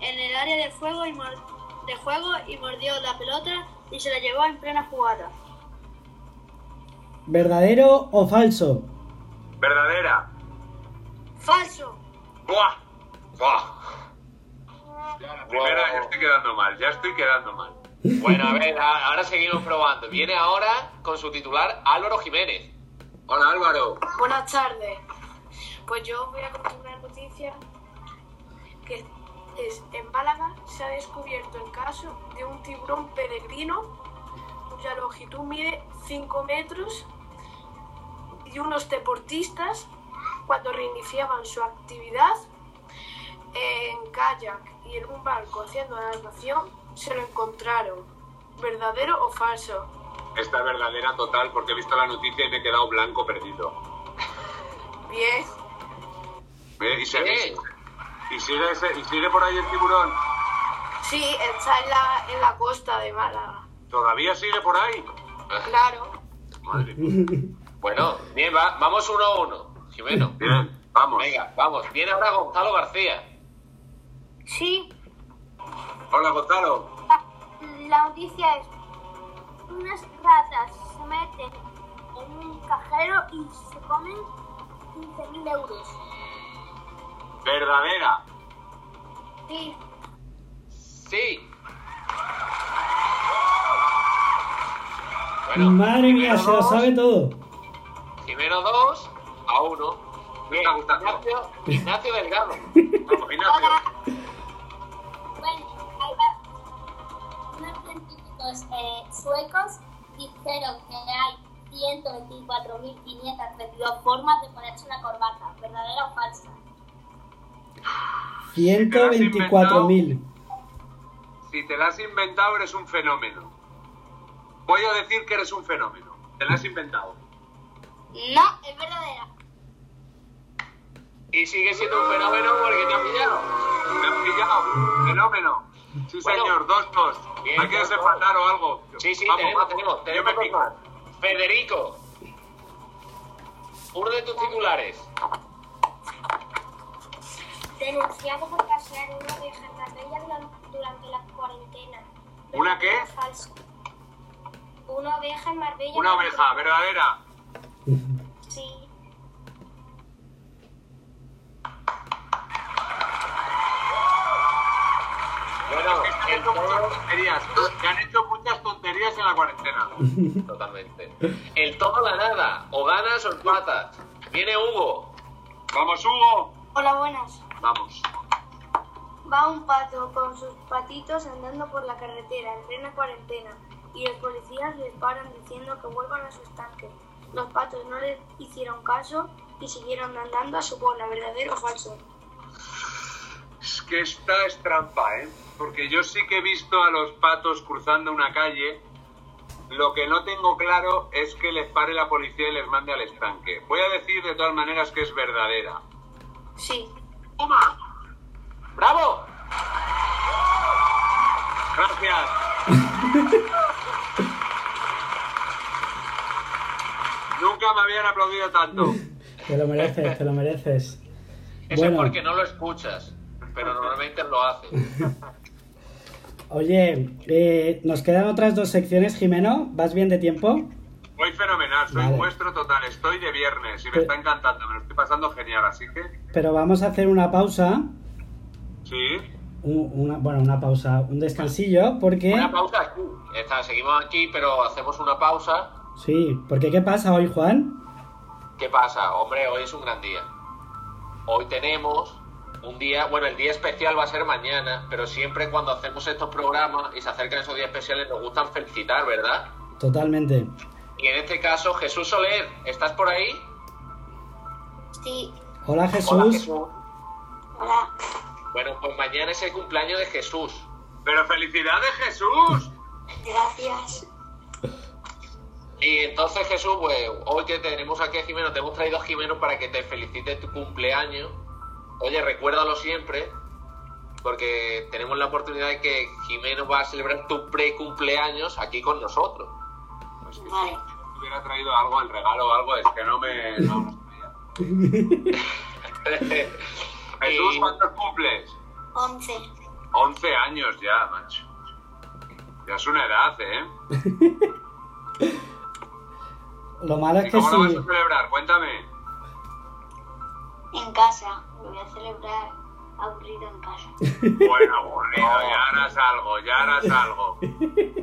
Speaker 2: en el área de, fuego y mor- de juego y mordió la pelota y se la llevó en plena jugada.
Speaker 1: ¿verdadero o falso?
Speaker 6: Verdadera.
Speaker 2: ¡Falso!
Speaker 6: ¡Buah! ¡Buah! Ya la primera ya estoy quedando mal, ya estoy quedando mal.
Speaker 4: Bueno, a ver, ahora seguimos probando. Viene ahora con su titular Álvaro Jiménez.
Speaker 6: Hola Álvaro.
Speaker 3: Buenas tardes. Pues yo voy a contar una noticia que es en Málaga se ha descubierto el caso de un tiburón peregrino cuya longitud mide 5 metros y unos deportistas cuando reiniciaban su actividad en kayak y en un barco haciendo natación se lo encontraron. ¿Verdadero o falso?
Speaker 6: Esta es verdadera total porque he visto la noticia y me he quedado blanco perdido.
Speaker 3: Bien.
Speaker 6: ¿Eh? ¿Y, sigue,
Speaker 4: Bien.
Speaker 6: y, sigue ese- y sigue por ahí el tiburón?
Speaker 3: Sí, está en la, en la costa de Málaga.
Speaker 6: ¿Todavía sigue por ahí?
Speaker 3: Claro.
Speaker 6: Madre mía.
Speaker 4: Bueno, bien, va- vamos uno a uno. Jimeno.
Speaker 6: Bien, vamos.
Speaker 4: Venga, vamos. Viene ahora Gonzalo García.
Speaker 2: Sí,
Speaker 6: Hola Gonzalo.
Speaker 2: la noticia es, unas ratas se meten en un cajero y se comen 15.000 euros.
Speaker 6: Verdadera.
Speaker 2: Sí,
Speaker 4: Sí. Bueno,
Speaker 1: Madre mía, se lo
Speaker 4: dos,
Speaker 1: sabe todo.
Speaker 4: Jimeno 2 a 1.
Speaker 6: Me está gustando.
Speaker 4: Ignacio, Ignacio Delgado.
Speaker 6: Vamos, Ignacio.
Speaker 2: Bueno, científicos eh, suecos dijeron que hay 124.532 formas de ponerse una corbata. ¿Verdadera o falsa?
Speaker 1: 124.000.
Speaker 6: Si te la has inventado, eres un fenómeno. Voy a decir que eres un fenómeno. Te la has inventado.
Speaker 2: No, es verdadera.
Speaker 4: Y sigue siendo un fenómeno porque te ha pillado.
Speaker 6: Me has pillado. Fenómeno. Sí,
Speaker 4: Bueno.
Speaker 6: señor. Dos, dos.
Speaker 4: Bien,
Speaker 6: Hay que desempatar o algo.
Speaker 4: Sí, sí,
Speaker 6: Vamos,
Speaker 4: tenemos,
Speaker 6: vamos.
Speaker 4: tenemos,
Speaker 6: Yo
Speaker 4: tenemos
Speaker 6: me pico.
Speaker 4: Federico. Uno de tus titulares.
Speaker 2: Denunciado por casear una oveja en Marbella duran- durante la cuarentena.
Speaker 6: ¿Una qué?
Speaker 2: ¿Verdadero o falso? Una oveja en Marbella.
Speaker 6: Una oveja, verdadera. La cuarentena.
Speaker 4: Totalmente. El todo o la nada. O ganas o empatas. Viene Hugo.
Speaker 6: Vamos, Hugo.
Speaker 2: Hola, buenas.
Speaker 6: Vamos.
Speaker 2: Va un pato con sus patitos andando por la carretera en plena cuarentena y los policías les paran diciendo que vuelvan a su estanque. Los patos no les hicieron caso y siguieron andando a su bola, verdadero o falso.
Speaker 6: Que esta es trampa, ¿eh? Porque yo sí que he visto a los patos cruzando una calle. Lo que no tengo claro es que les pare la policía y les mande al estanque. Voy a decir de todas maneras que es verdadera.
Speaker 2: Sí.
Speaker 6: ¡Toma!
Speaker 4: ¡Bravo!
Speaker 6: Gracias. Nunca me habían aplaudido tanto.
Speaker 1: Te lo mereces, te lo mereces.
Speaker 4: Eso
Speaker 1: Bueno.
Speaker 4: es porque no lo escuchas. Pero normalmente lo haces.
Speaker 1: Oye, eh, nos quedan otras dos secciones, Jimeno. ¿Vas bien de tiempo?
Speaker 6: Voy fenomenal, soy
Speaker 1: Vale.
Speaker 6: vuestro total. Estoy de viernes y me está encantando, me lo estoy pasando genial, así que
Speaker 1: Pero vamos a hacer una pausa.
Speaker 6: sí.
Speaker 1: un- una, bueno, una pausa, un descansillo, porque...
Speaker 4: Una pausa aquí. Está, seguimos aquí, pero hacemos una pausa.
Speaker 1: Sí, porque ¿qué pasa hoy, Juan?
Speaker 4: ¿Qué pasa? Hombre, hoy es un gran día. Hoy tenemos un día, bueno, el día especial va a ser mañana, pero siempre cuando hacemos estos programas y se acercan esos días especiales nos gustan felicitar, ¿verdad?
Speaker 1: Totalmente.
Speaker 4: Y en este caso, Jesús Soler, ¿estás por ahí?
Speaker 2: Sí.
Speaker 1: Hola, Jesús.
Speaker 4: Hola, Jesús.
Speaker 2: Hola.
Speaker 4: Bueno, pues mañana es el cumpleaños de Jesús.
Speaker 6: Pero felicidades, Jesús.
Speaker 2: Gracias.
Speaker 4: Y entonces, Jesús, pues hoy que tenemos aquí a Jimeno, te hemos traído a Jimeno para que te felicite tu cumpleaños. Oye, recuérdalo siempre, porque tenemos la oportunidad de que Jimeno va a celebrar tu pre-cumpleaños aquí con nosotros.
Speaker 6: Pues si
Speaker 2: Vale.
Speaker 6: hubiera traído algo, el regalo o algo, es que no me... No, no sabía. Jesús,
Speaker 4: Y-
Speaker 6: ¿cuántos cumples?
Speaker 2: 11.
Speaker 6: 11 años ya, macho. Ya es una edad, ¿eh?
Speaker 1: Lo malo
Speaker 6: ¿Y
Speaker 1: es que
Speaker 6: cómo lo vas a celebrar? Cuéntame.
Speaker 2: En casa. Lo voy a celebrar aburrido en casa.
Speaker 6: Bueno, aburrido, ya harás algo, ya harás algo.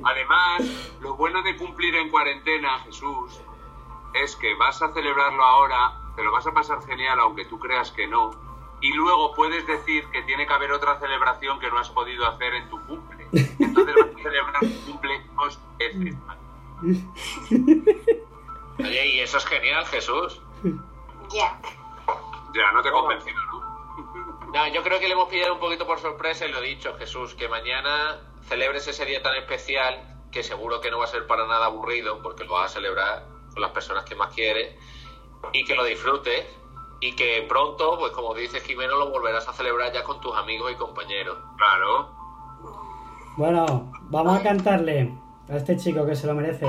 Speaker 6: Además, lo bueno de cumplir en cuarentena, Jesús, es que vas a celebrarlo ahora, te lo vas a pasar genial, aunque tú creas que no, y luego puedes decir que tiene que haber otra celebración que no has podido hacer en tu cumple. Entonces vas a celebrar tu cumple dos veces.
Speaker 4: Oye, y eso es genial, Jesús.
Speaker 2: Ya.
Speaker 6: Ya, no te he convencido, ¿no?
Speaker 4: No, yo creo que le hemos pillado un poquito por sorpresa y lo he dicho, Jesús, que mañana celebres ese día tan especial que seguro que no va a ser para nada aburrido porque lo vas a celebrar con las personas que más quieres y que lo disfrutes y que pronto, pues como dice Jimeno, lo volverás a celebrar ya con tus amigos y compañeros.
Speaker 6: Claro.
Speaker 1: Bueno, vamos a cantarle a este chico que se lo merece.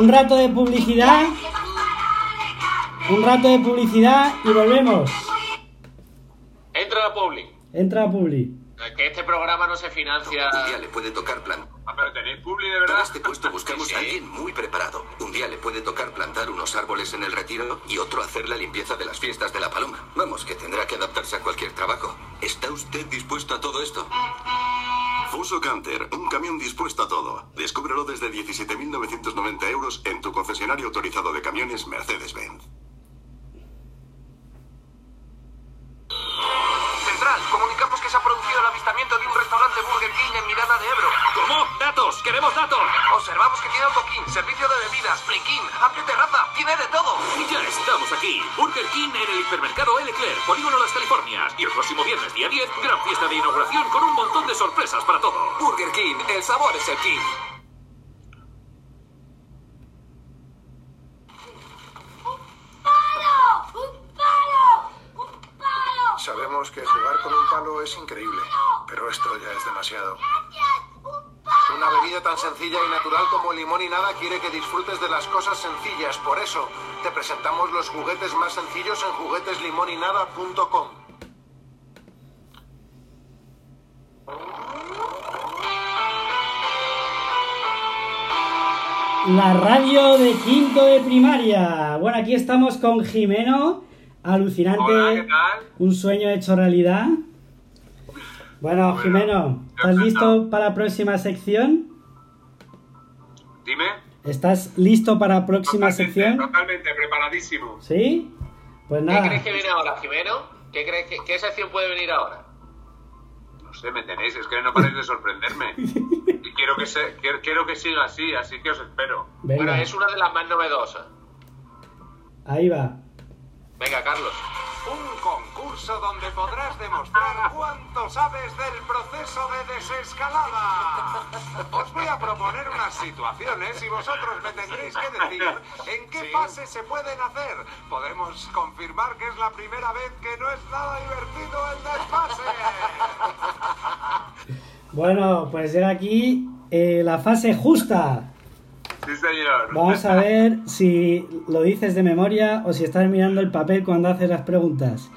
Speaker 1: Un rato de publicidad. Un rato de publicidad y volvemos.
Speaker 4: Entra a Publi.
Speaker 1: Entra a Publi.
Speaker 4: Que este programa no se financia.
Speaker 9: Ya le puede tocar plan.
Speaker 6: Ah, pero tenéis publi de verdad.
Speaker 9: Para este puesto buscamos
Speaker 4: Sí,
Speaker 9: a alguien muy preparado. Un día le puede tocar plantar unos árboles en el retiro y otro hacer la limpieza de las fiestas de la paloma.
Speaker 10: Canter, un camión dispuesto a todo. Descúbrelo desde 17.990 euros en tu concesionario autorizado de camiones Mercedes-Benz.
Speaker 9: Central, comunicamos que se ha producido el avistamiento de un restaurante Burger King en Mirada de Ebro.
Speaker 11: ¿Cómo? ¡Datos! ¡Queremos datos!
Speaker 9: Observamos que tiene autoquín, servicio de bebidas, playking, amplia terraza, tiene de todo.
Speaker 11: Ya estamos aquí. Burger King en el hipermercado Leclerc, Polígono Las Californias. Y el próximo viernes, día 10, gran fiesta de inauguración con un montón de sorpresas para todos.
Speaker 9: Burger King, el sabor es el King.
Speaker 12: Más sencillos en jugueteslimonynada.com.
Speaker 1: La radio de quinto de primaria. Bueno, aquí estamos con Jimeno. Alucinante.
Speaker 6: Hola, ¿qué tal?
Speaker 1: Un sueño hecho realidad. Bueno,
Speaker 6: Bueno,
Speaker 1: Jimeno, ¿estás listo para la próxima sección?
Speaker 6: Dime.
Speaker 1: ¿Estás listo para la próxima
Speaker 6: Totalmente,
Speaker 1: sección?
Speaker 6: totalmente, preparadísimo.
Speaker 1: ¿Sí? Pues
Speaker 4: ¿Qué crees que viene ahora, Jimeno? ¿Qué crees que, qué sección puede venir ahora?
Speaker 6: No sé, me tenéis, es que no paréis de sorprenderme. Y quiero que, se, quiero, quiero que siga así, así que os espero.
Speaker 1: Venga,
Speaker 4: Bueno, es una de las más novedosas.
Speaker 1: ahí va.
Speaker 4: Venga, Carlos.
Speaker 12: Un concurso donde podrás demostrar cuánto sabes del proceso de desescalada. Os voy a proponer unas situaciones y vosotros me tendréis que decir en qué fase se pueden hacer. Podemos confirmar que es la primera vez que no es nada divertido el desfase.
Speaker 1: Bueno, pues llega aquí eh, la fase justa.
Speaker 6: Sí, señor.
Speaker 1: Vamos a ver si lo dices de memoria o si estás mirando el papel cuando haces las preguntas.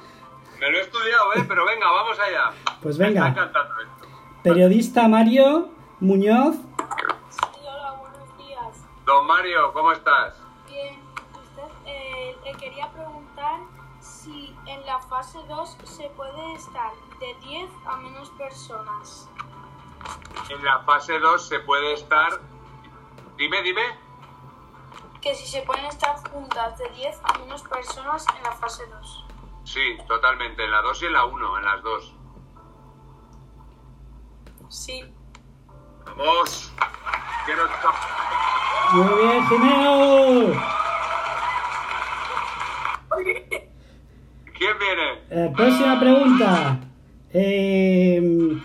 Speaker 6: Me lo he estudiado, ¿eh? Pero venga, vamos allá.
Speaker 1: Pues
Speaker 6: Me
Speaker 1: venga.
Speaker 6: está encantando esto.
Speaker 1: Periodista Mario Muñoz.
Speaker 2: Sí, hola, buenos días.
Speaker 6: Don Mario, ¿cómo estás?
Speaker 2: Bien, usted eh, le quería preguntar si en la fase 2 se puede estar de 10 a menos personas.
Speaker 6: En la fase 2 se puede estar... Dime, dime.
Speaker 2: Que si se pueden estar juntas de 10 a menos personas en la fase 2.
Speaker 6: Sí, totalmente. En la 2 y en la 1, en las dos.
Speaker 2: Sí.
Speaker 6: ¡Vamos! Que nos...
Speaker 1: Muy bien, Jimeno.
Speaker 6: ¿Quién viene?
Speaker 1: Eh, próxima pregunta. Eh,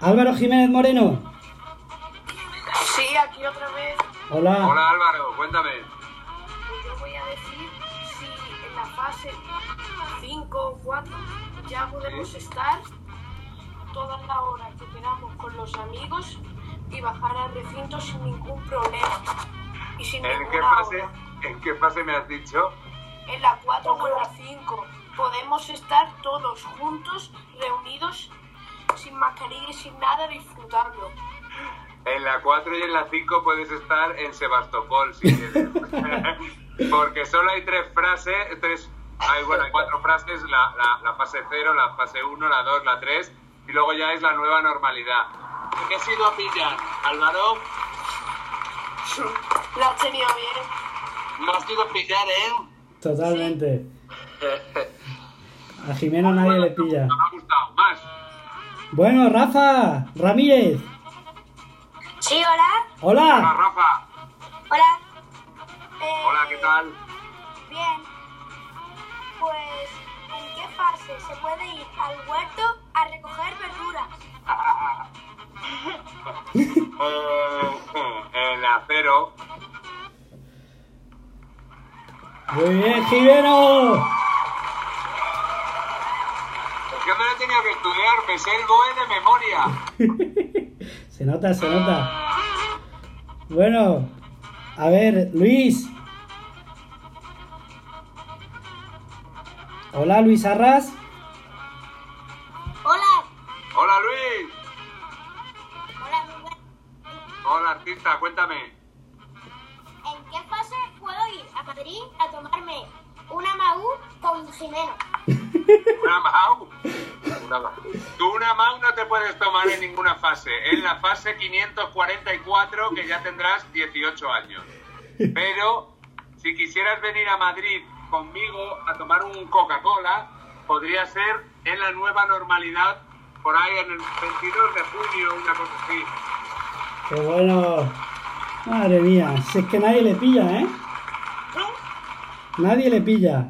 Speaker 1: Álvaro Jiménez Moreno.
Speaker 2: Aquí otra vez.
Speaker 1: Hola.
Speaker 6: Hola Álvaro, cuéntame.
Speaker 2: Yo voy a decir si en la fase 5 o 4 ya podemos estar toda la hora que queramos con los amigos y bajar al recinto sin ningún problema. Y sin
Speaker 6: ¿En qué fase,
Speaker 2: hora.
Speaker 6: en qué fase me has dicho?
Speaker 2: En la 4 o en la 5 podemos estar todos juntos, reunidos, sin mascarilla y sin nada, disfrutando.
Speaker 6: En la 4 y en la 5 puedes estar en Sebastopol si quieres. Porque solo hay tres frases, tres, hay, bueno, hay cuatro frases, la, la, la fase 0, la fase 1, la 2, la 3, y luego ya es la nueva normalidad. ¿Qué has ido a pillar, Álvaro?
Speaker 2: La has tenido bien.
Speaker 6: No has ido a pillar, ¿eh?
Speaker 1: Totalmente. A Jimeno nadie le pilla.
Speaker 6: Me ha gustado, más.
Speaker 1: Bueno, Rafa Ramírez.
Speaker 2: Sí, hola.
Speaker 6: Hola,
Speaker 1: Hola.
Speaker 6: Rafa.
Speaker 2: Hola. Eh,
Speaker 6: Hola, ¿qué tal?
Speaker 2: Bien. Pues, ¿en qué fase se puede ir al huerto a recoger verduras?
Speaker 6: Eh, en la 0.
Speaker 1: Muy bien, Jimeno.
Speaker 6: Que me lo he tenido que estudiar, me sé el BOE de memoria.
Speaker 1: Se nota, se nota. Bueno, a ver, Luis. Hola, Luis Arras.
Speaker 2: Hola.
Speaker 6: Hola, Luis.
Speaker 2: Hola, muy
Speaker 6: cuéntame.
Speaker 2: ¿En qué fase puedo ir a Madrid a tomarme una Mau con Jimeno?
Speaker 6: Una Mau.
Speaker 4: Una más.
Speaker 6: Tú una Mau no te puedes tomar en ninguna fase. En la fase 544, que ya tendrás 18 años. Pero si quisieras venir a Madrid conmigo a tomar un Coca-Cola, podría ser en la nueva normalidad, por ahí en el 22 de junio, una cosa así.
Speaker 1: Qué bueno. Madre mía, si es que nadie le pilla, ¿eh? Nadie le pilla.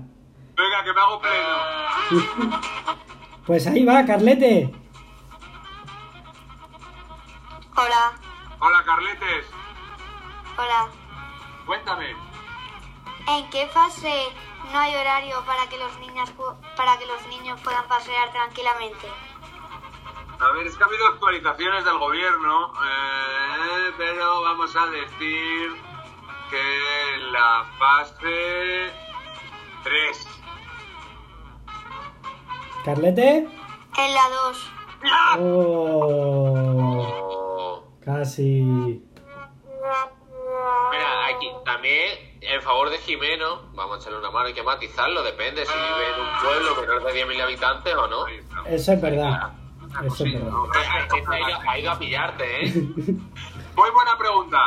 Speaker 6: Venga, que me hago pleno.
Speaker 1: Pues ahí va, Carlete.
Speaker 7: Hola,
Speaker 6: Hola, Carletes.
Speaker 7: hola.
Speaker 6: Cuéntame.
Speaker 7: ¿En qué fase no hay horario para que los niños para que los niños puedan pasear tranquilamente?
Speaker 6: A ver, es que ha habido actualizaciones del gobierno, eh, pero vamos a decir que la fase 3.
Speaker 1: ¿Carlete?
Speaker 7: En la 2.
Speaker 1: Oh, casi.
Speaker 4: Mira, aquí también, en favor de Jimeno, vamos a echarle una mano, hay que matizarlo, depende si vive en un pueblo menor de 10.000 habitantes o no. Eh,
Speaker 1: Eso es verdad. Eso es verdad.
Speaker 4: este ha, ido, ha ido a pillarte, ¿eh?
Speaker 6: Muy buena pregunta.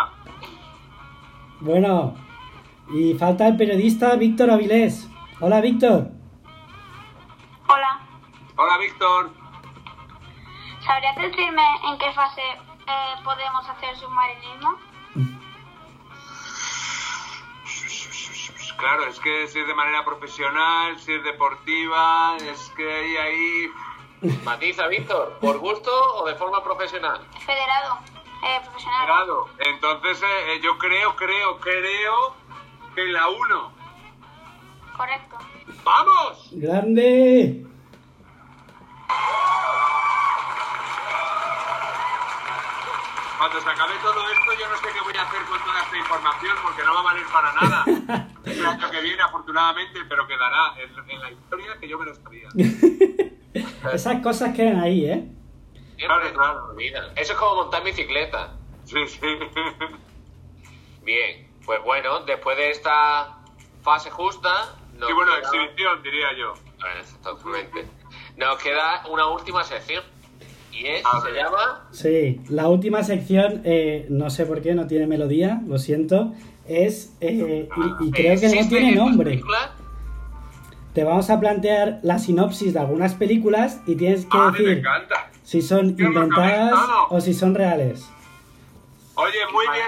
Speaker 1: Bueno, y falta el periodista Víctor Avilés. Hola, Víctor.
Speaker 7: Hola.
Speaker 6: Víctor.
Speaker 7: ¿Sabrías decirme en qué fase eh, podemos hacer submarinismo?
Speaker 6: Claro, es que si es de manera profesional, si es deportiva, es que hay ahí...
Speaker 4: Matiza, Víctor, ¿por gusto o de forma profesional?
Speaker 7: Federado. Eh, profesional.
Speaker 6: Claro. Entonces, eh, eh, yo creo, creo, creo que la 1.
Speaker 7: Correcto.
Speaker 6: ¡Vamos!
Speaker 1: Grande.
Speaker 6: Cuando se acabe todo esto, yo no sé qué voy a hacer con toda esta información porque no va a valer para nada. El año que viene, afortunadamente, pero quedará en, en la historia que yo me lo sabía.
Speaker 1: Esas cosas quedan ahí, ¿eh?
Speaker 4: Claro, olvidan. Eso es como montar bicicleta.
Speaker 6: Sí, sí.
Speaker 4: Bien, pues bueno, después de esta fase justa... nos
Speaker 6: Y bueno,
Speaker 4: queda-
Speaker 6: exhibición, diría yo.
Speaker 4: Exactamente. Nos queda una última sección. Y es,
Speaker 6: A
Speaker 4: se llama...
Speaker 1: Sí, la última sección, eh, no sé por qué, no tiene melodía, lo siento. Es, eh, y, y creo que no
Speaker 4: ¿Existen
Speaker 1: tiene nombre. Te vamos a plantear la sinopsis de algunas películas y tienes que
Speaker 6: Ah,
Speaker 1: decir si son
Speaker 6: Yo
Speaker 1: inventadas o si son reales.
Speaker 6: Oye, muy bien,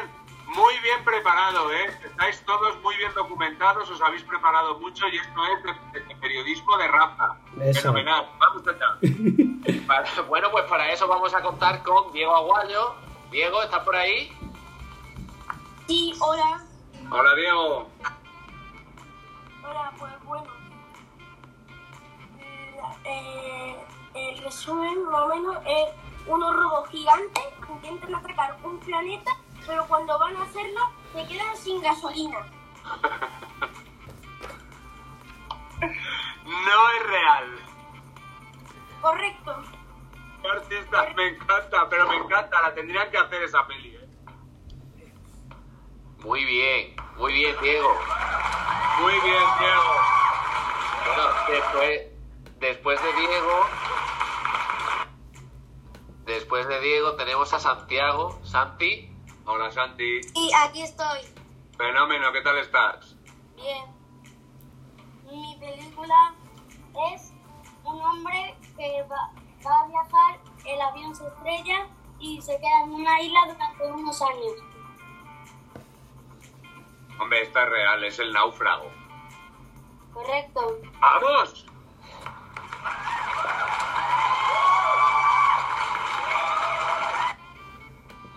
Speaker 6: muy bien preparado, ¿eh? Estáis todos muy bien documentados, os habéis preparado mucho y esto es periodismo de raza.
Speaker 1: Eso.
Speaker 6: Fenomenal. Vamos allá.
Speaker 4: Para- bueno, pues para eso vamos a contar con Diego Aguayo. Diego, ¿estás por ahí?
Speaker 2: Sí, hola.
Speaker 6: Hola, Diego.
Speaker 2: Hola, pues bueno. Eh, el resumen, más o menos, es unos robots gigantes que intentan atacar un planeta, pero cuando van a hacerlo, se quedan sin gasolina.
Speaker 6: No es real.
Speaker 2: Correcto.
Speaker 6: Artista, me encanta, pero me encanta. La tendrían que hacer esa peli, ¿eh?
Speaker 4: Muy bien, muy bien, Diego.
Speaker 6: Muy bien, Diego.
Speaker 4: Bueno, después, después de Diego, después de Diego tenemos a Santiago, Santi.
Speaker 6: Hola, Santi.
Speaker 2: Y aquí estoy.
Speaker 6: Fenómeno, ¿qué tal estás?
Speaker 2: Bien. Mi película es un hombre que va, va a viajar, el avión se estrella y se queda en una isla durante unos años.
Speaker 6: Hombre, esta es real, es el náufrago.
Speaker 2: Correcto.
Speaker 6: ¡Vamos!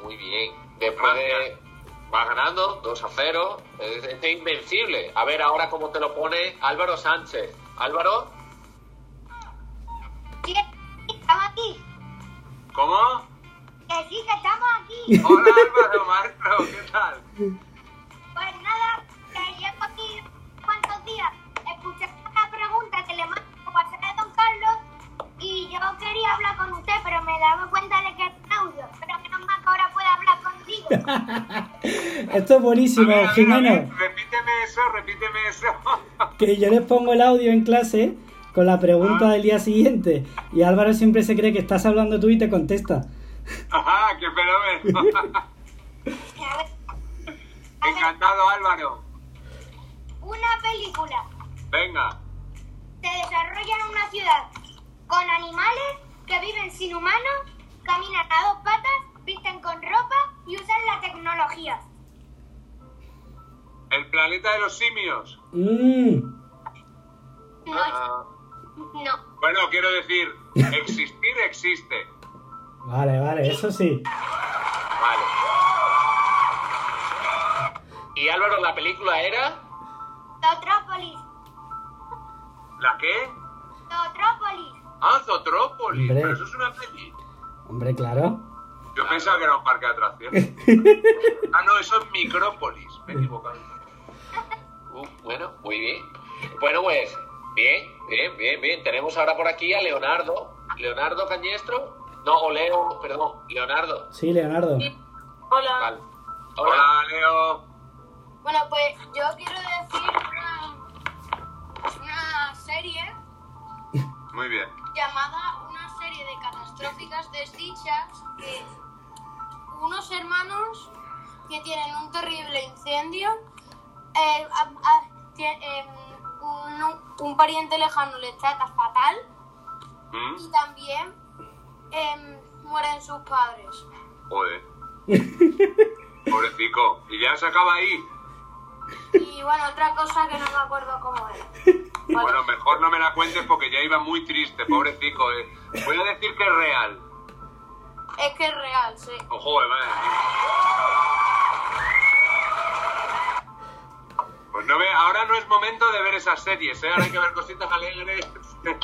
Speaker 4: Muy bien. Después de. Va ganando 2 a 0. Es, es invencible. A ver ahora cómo te lo pone Álvaro Sánchez. Álvaro,
Speaker 2: Sí, estamos aquí.
Speaker 6: ¿Cómo?
Speaker 2: Que sí, que estamos aquí.
Speaker 6: Hola, Álvaro,
Speaker 1: Esto es buenísimo,
Speaker 6: ver,
Speaker 1: Jimeno.
Speaker 6: ver, repíteme eso, repíteme eso.
Speaker 1: Que yo les pongo el audio en clase con la pregunta
Speaker 6: Ah.
Speaker 1: del día siguiente. Y Álvaro siempre se cree que estás hablando tú y te contesta.
Speaker 6: Ajá, qué fenómeno. Encantado, Álvaro.
Speaker 2: Una película
Speaker 6: Venga.
Speaker 2: se desarrolla en una ciudad con animales que viven sin humanos, caminan a dos patas, visten con ropa y usan la tecnología.
Speaker 6: El planeta de los simios.
Speaker 1: Mm,
Speaker 6: Ah,
Speaker 2: No.
Speaker 6: bueno, quiero decir, existir existe.
Speaker 1: Vale, vale, eso sí.
Speaker 4: Vale. Y Álvaro, la película era.
Speaker 2: Zotrópolis.
Speaker 6: ¿La qué?
Speaker 2: Zotrópolis.
Speaker 6: Ah, Zotrópolis.
Speaker 1: Hombre.
Speaker 6: Pero eso es una peli.
Speaker 1: Hombre, claro.
Speaker 6: Yo pensaba que era un parque de atracciones. ah, no, eso es Micrópolis. Me he equivocado.
Speaker 4: Uh, bueno, muy bien. Bueno, pues, bien, bien, bien, bien. Tenemos ahora por aquí a Leonardo. Leonardo Cañestro. No, o Leo, perdón, Leonardo.
Speaker 1: Sí, Leonardo.
Speaker 7: Hola.
Speaker 4: Vale.
Speaker 6: Hola, Leo.
Speaker 7: Bueno, pues yo quiero decir una, una serie
Speaker 6: Muy bien.
Speaker 7: llamada Una serie de catastróficas desdichas que unos hermanos que tienen un terrible incendio, eh, a- a- tie- em, un, un pariente lejano les trata fatal
Speaker 6: ¿Mm?
Speaker 7: y también em, mueren sus padres.
Speaker 6: Joder. Pobrecico. Y ya se acaba ahí.
Speaker 7: Y bueno, otra cosa que no me acuerdo cómo era.
Speaker 6: Bueno, mejor no me la cuentes porque ya iba muy triste, pobrecico. eh. Voy a decir que es real.
Speaker 7: Es que es real, sí.
Speaker 6: Ojo, eh, madre Pues no ve, ahora no es momento de ver esas series, ¿eh? Ahora hay que ver cositas alegres.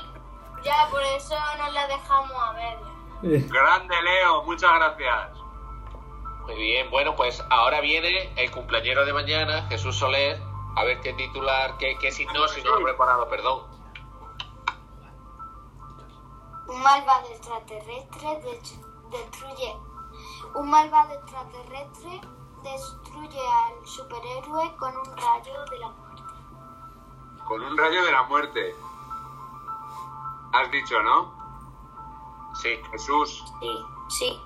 Speaker 7: Ya, por eso nos la dejamos a media.
Speaker 6: Grande Leo, muchas gracias.
Speaker 4: Muy bien, bueno, pues ahora viene el cumpleañero de mañana, Jesús Soler. A ver qué titular, qué, qué signo, si no lo he preparado, perdón.
Speaker 2: Un malvado extraterrestre des- destruye. Un malvado extraterrestre destruye al superhéroe con un rayo de la muerte.
Speaker 6: Con un rayo de la muerte. Has dicho, ¿no?
Speaker 4: Sí.
Speaker 6: Jesús,
Speaker 2: Sí, sí.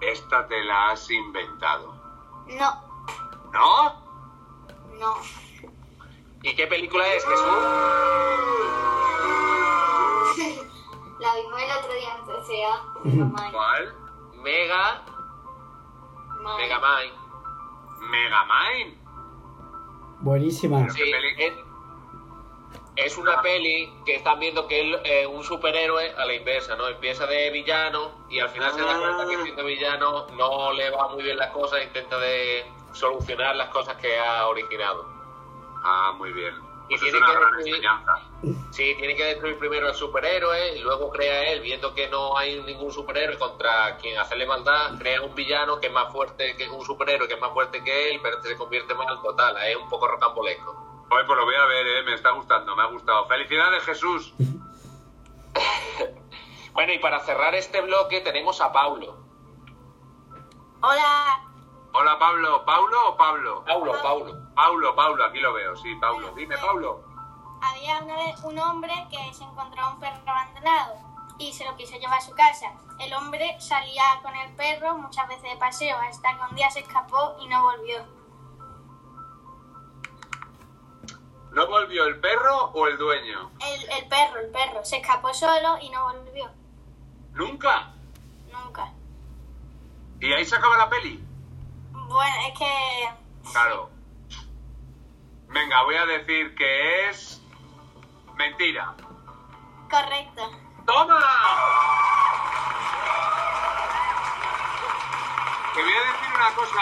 Speaker 6: esta te la has inventado.
Speaker 2: No,
Speaker 6: ¿No?
Speaker 2: no.
Speaker 4: ¿Y qué película es, Jesús?
Speaker 2: La vimos el otro día en PCA.
Speaker 6: ¿Cuál?
Speaker 4: Mega. Megamind.
Speaker 6: Megamind.
Speaker 1: Buenísima.
Speaker 4: Sí, es, es una peli que están viendo que él es un superhéroe a la inversa, ¿no? Empieza de villano y al final se da cuenta que siendo villano no le va muy bien las cosas, intenta de solucionar las cosas que ha originado.
Speaker 6: Ah, muy bien.
Speaker 4: Y tiene que destruir-. Sí, tiene que destruir primero al superhéroe y luego crea él, viendo que no hay ningún superhéroe contra quien hacerle maldad, crea un villano que es más fuerte que un superhéroe que es más fuerte que él, pero este se convierte más en total, es un poco rocambolesco.
Speaker 6: Hoy pues lo voy a ver, ¿eh? me está gustando, me ha gustado. Felicidades, Jesús.
Speaker 4: Bueno, y para cerrar este bloque tenemos a Paulo.
Speaker 7: Hola.
Speaker 6: Hola, Pablo. ¿Paulo o Pablo?
Speaker 4: Paulo, Paulo.
Speaker 6: Paulo, Paulo, aquí lo veo, sí, Paulo. Dime, Paulo.
Speaker 2: Había una vez un hombre que se encontró un perro abandonado y se lo quiso llevar a su casa. El hombre salía con el perro muchas veces de paseo hasta que un día se escapó y no volvió.
Speaker 6: ¿No volvió el perro o el dueño?
Speaker 2: El, el perro, el perro, se escapó solo y no volvió.
Speaker 6: ¿Nunca?
Speaker 2: Nunca.
Speaker 6: ¿Y ahí se acaba la peli?
Speaker 2: Bueno, es que...
Speaker 6: Claro. Venga, voy a decir que es... Mentira.
Speaker 2: Correcto.
Speaker 6: ¡Toma! Te voy a decir una cosa.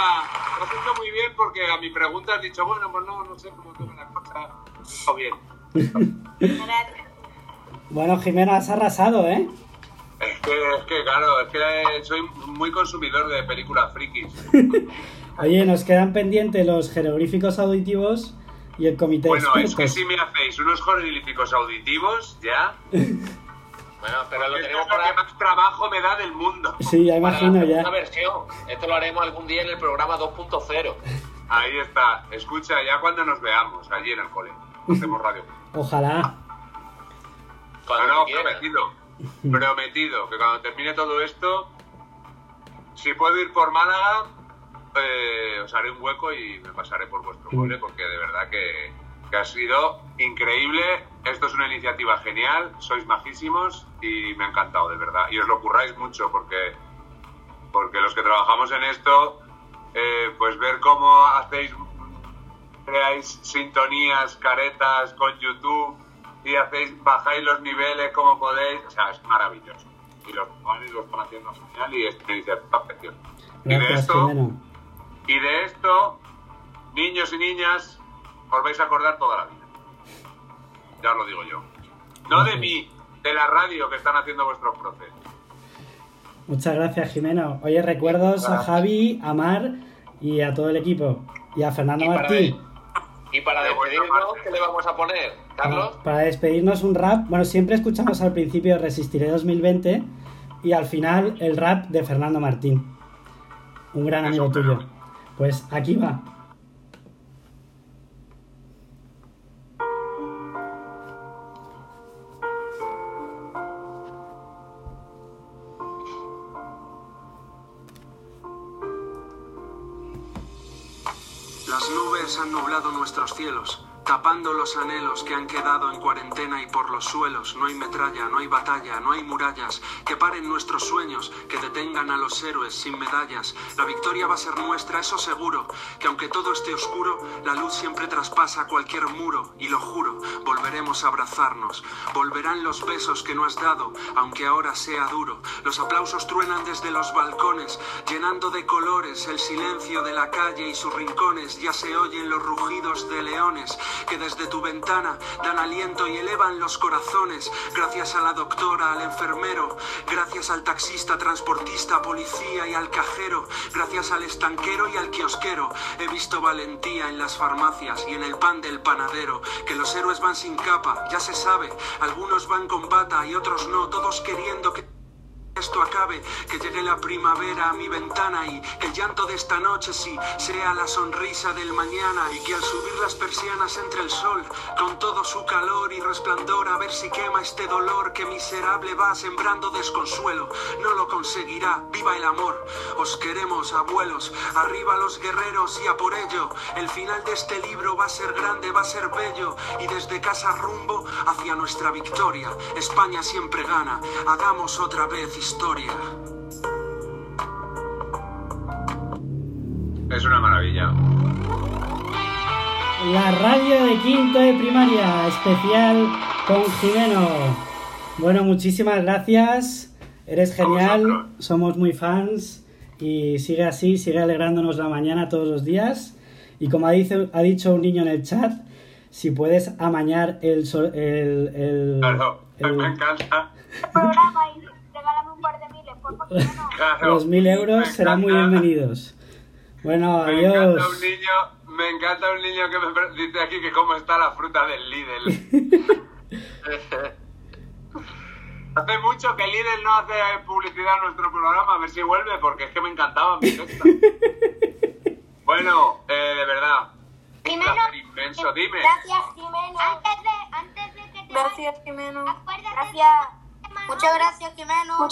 Speaker 6: Lo has hecho muy bien porque a mi pregunta has dicho, bueno, pues no, no sé cómo toca la cosa. Está bien.
Speaker 1: Bueno, Jimena, has arrasado, ¿eh?
Speaker 6: Es que, es que, claro, es que soy muy consumidor de películas frikis.
Speaker 1: Oye, nos quedan pendientes los jeroglíficos auditivos y el comité
Speaker 6: Bueno,
Speaker 1: de
Speaker 6: es que
Speaker 1: expertos.
Speaker 6: si me hacéis unos jeroglíficos auditivos, ya.
Speaker 4: Bueno, pero lo tenemos para,
Speaker 6: que más trabajo me da del mundo.
Speaker 1: Sí, ya imagino ya.
Speaker 4: versión. Esto lo haremos algún día en el programa 2.0.
Speaker 6: Ahí está. Escucha, ya cuando nos veamos allí en el cole. Hacemos radio.
Speaker 1: Ojalá.
Speaker 4: Cuando
Speaker 6: no, no, prometido. Prometido que cuando termine todo esto, si puedo ir por Málaga, eh, os haré un hueco y me pasaré por vuestro cole porque de verdad que, que ha sido increíble. Esto es una iniciativa genial, sois majísimos y me ha encantado, de verdad. Y os lo curráis mucho porque, porque los que trabajamos en esto, eh, pues ver cómo hacéis, creáis sintonías, caretas con YouTube y hacéis, bajáis los niveles como podéis, o sea, es maravilloso. Y los chavales lo están haciendo genial y es una iniciativa preciosa. Y de esto,
Speaker 1: Jimeno.
Speaker 6: Y de esto, niños y niñas, os vais a acordar toda la vida. Ya os lo digo yo. No de mí, de la radio que están haciendo vuestros profes.
Speaker 1: Muchas gracias, Jimeno. Oye, recuerdos a Javi, a Mar y a todo el equipo. Y a Fernando
Speaker 4: Y
Speaker 1: Martín.
Speaker 4: Y para despedirnos, ¿qué le vamos a poner, Carlos?
Speaker 1: Para despedirnos un rap, bueno, siempre escuchamos al principio Resistiré 2020 y al final el rap de Fernando Martín, un gran amigo tuyo. Pues aquí va.
Speaker 13: Las nubes han nublado nuestros cielos, tapando los anhelos que han quedado en cuarentena y por los suelos. No hay metralla, no hay batalla, no hay murallas que paren nuestros sueños, que detengan a los héroes sin medallas. La victoria va a ser nuestra, eso seguro, que aunque todo esté oscuro, la luz siempre traspasa cualquier muro, y lo juro, volveremos a abrazarnos. Volverán los besos que no has dado, aunque ahora sea duro. Los aplausos truenan desde los balcones, llenando de colores el silencio de la calle y sus rincones. Ya se oyen los rugidos de leones que desde tu ventana dan aliento y elevan los corazones. Gracias a la doctora, al enfermero, gracias al taxista, transportista, policía y al cajero, gracias al estanquero y al kiosquero. He visto valentía en las farmacias y en el pan del panadero, que los héroes van sin capa, ya se sabe, algunos van con bata y otros no, todos queriendo que esto acabe, que llegue la primavera a mi ventana y el llanto de esta noche sí sea la sonrisa del mañana y que al subir las persianas entre el sol con todo su calor y resplandor a ver si quema este dolor que miserable va sembrando desconsuelo. No lo conseguirá, viva el amor. Os queremos, abuelos, arriba los guerreros y a por ello. El final de este libro va a ser grande, va a ser bello y desde casa rumbo hacia nuestra victoria. España siempre gana, hagamos otra vez historia.
Speaker 6: Es una maravilla.
Speaker 1: La radio de quinto de primaria, especial con Jimeno. Bueno, muchísimas gracias. Eres genial, somos muy fans y sigue así, sigue alegrándonos la mañana todos los días. Y como ha, dice- ha dicho un niño en el chat, si puedes amañar el... sol- el, el-
Speaker 6: Claro,
Speaker 1: el-
Speaker 6: me encanta.
Speaker 2: programa y regálame un par de miles, por favor.
Speaker 6: Claro.
Speaker 1: los mil euros serán muy
Speaker 6: encanta.
Speaker 1: bienvenidos. Bueno,
Speaker 6: Me encanta
Speaker 1: adiós.
Speaker 6: un niño, me encanta un niño que me dice aquí que cómo está la fruta del Lidl. hace mucho que Lidl no hace publicidad en nuestro programa, a ver si vuelve, porque es que me encantaba mi texto. bueno, eh, de verdad,
Speaker 2: Jimeno,
Speaker 6: inmenso. Dime,
Speaker 2: Gracias, Jimeno. Antes de, antes de que te
Speaker 8: Gracias, Jimeno.
Speaker 2: Gracias. Muchas gracias, Jimeno.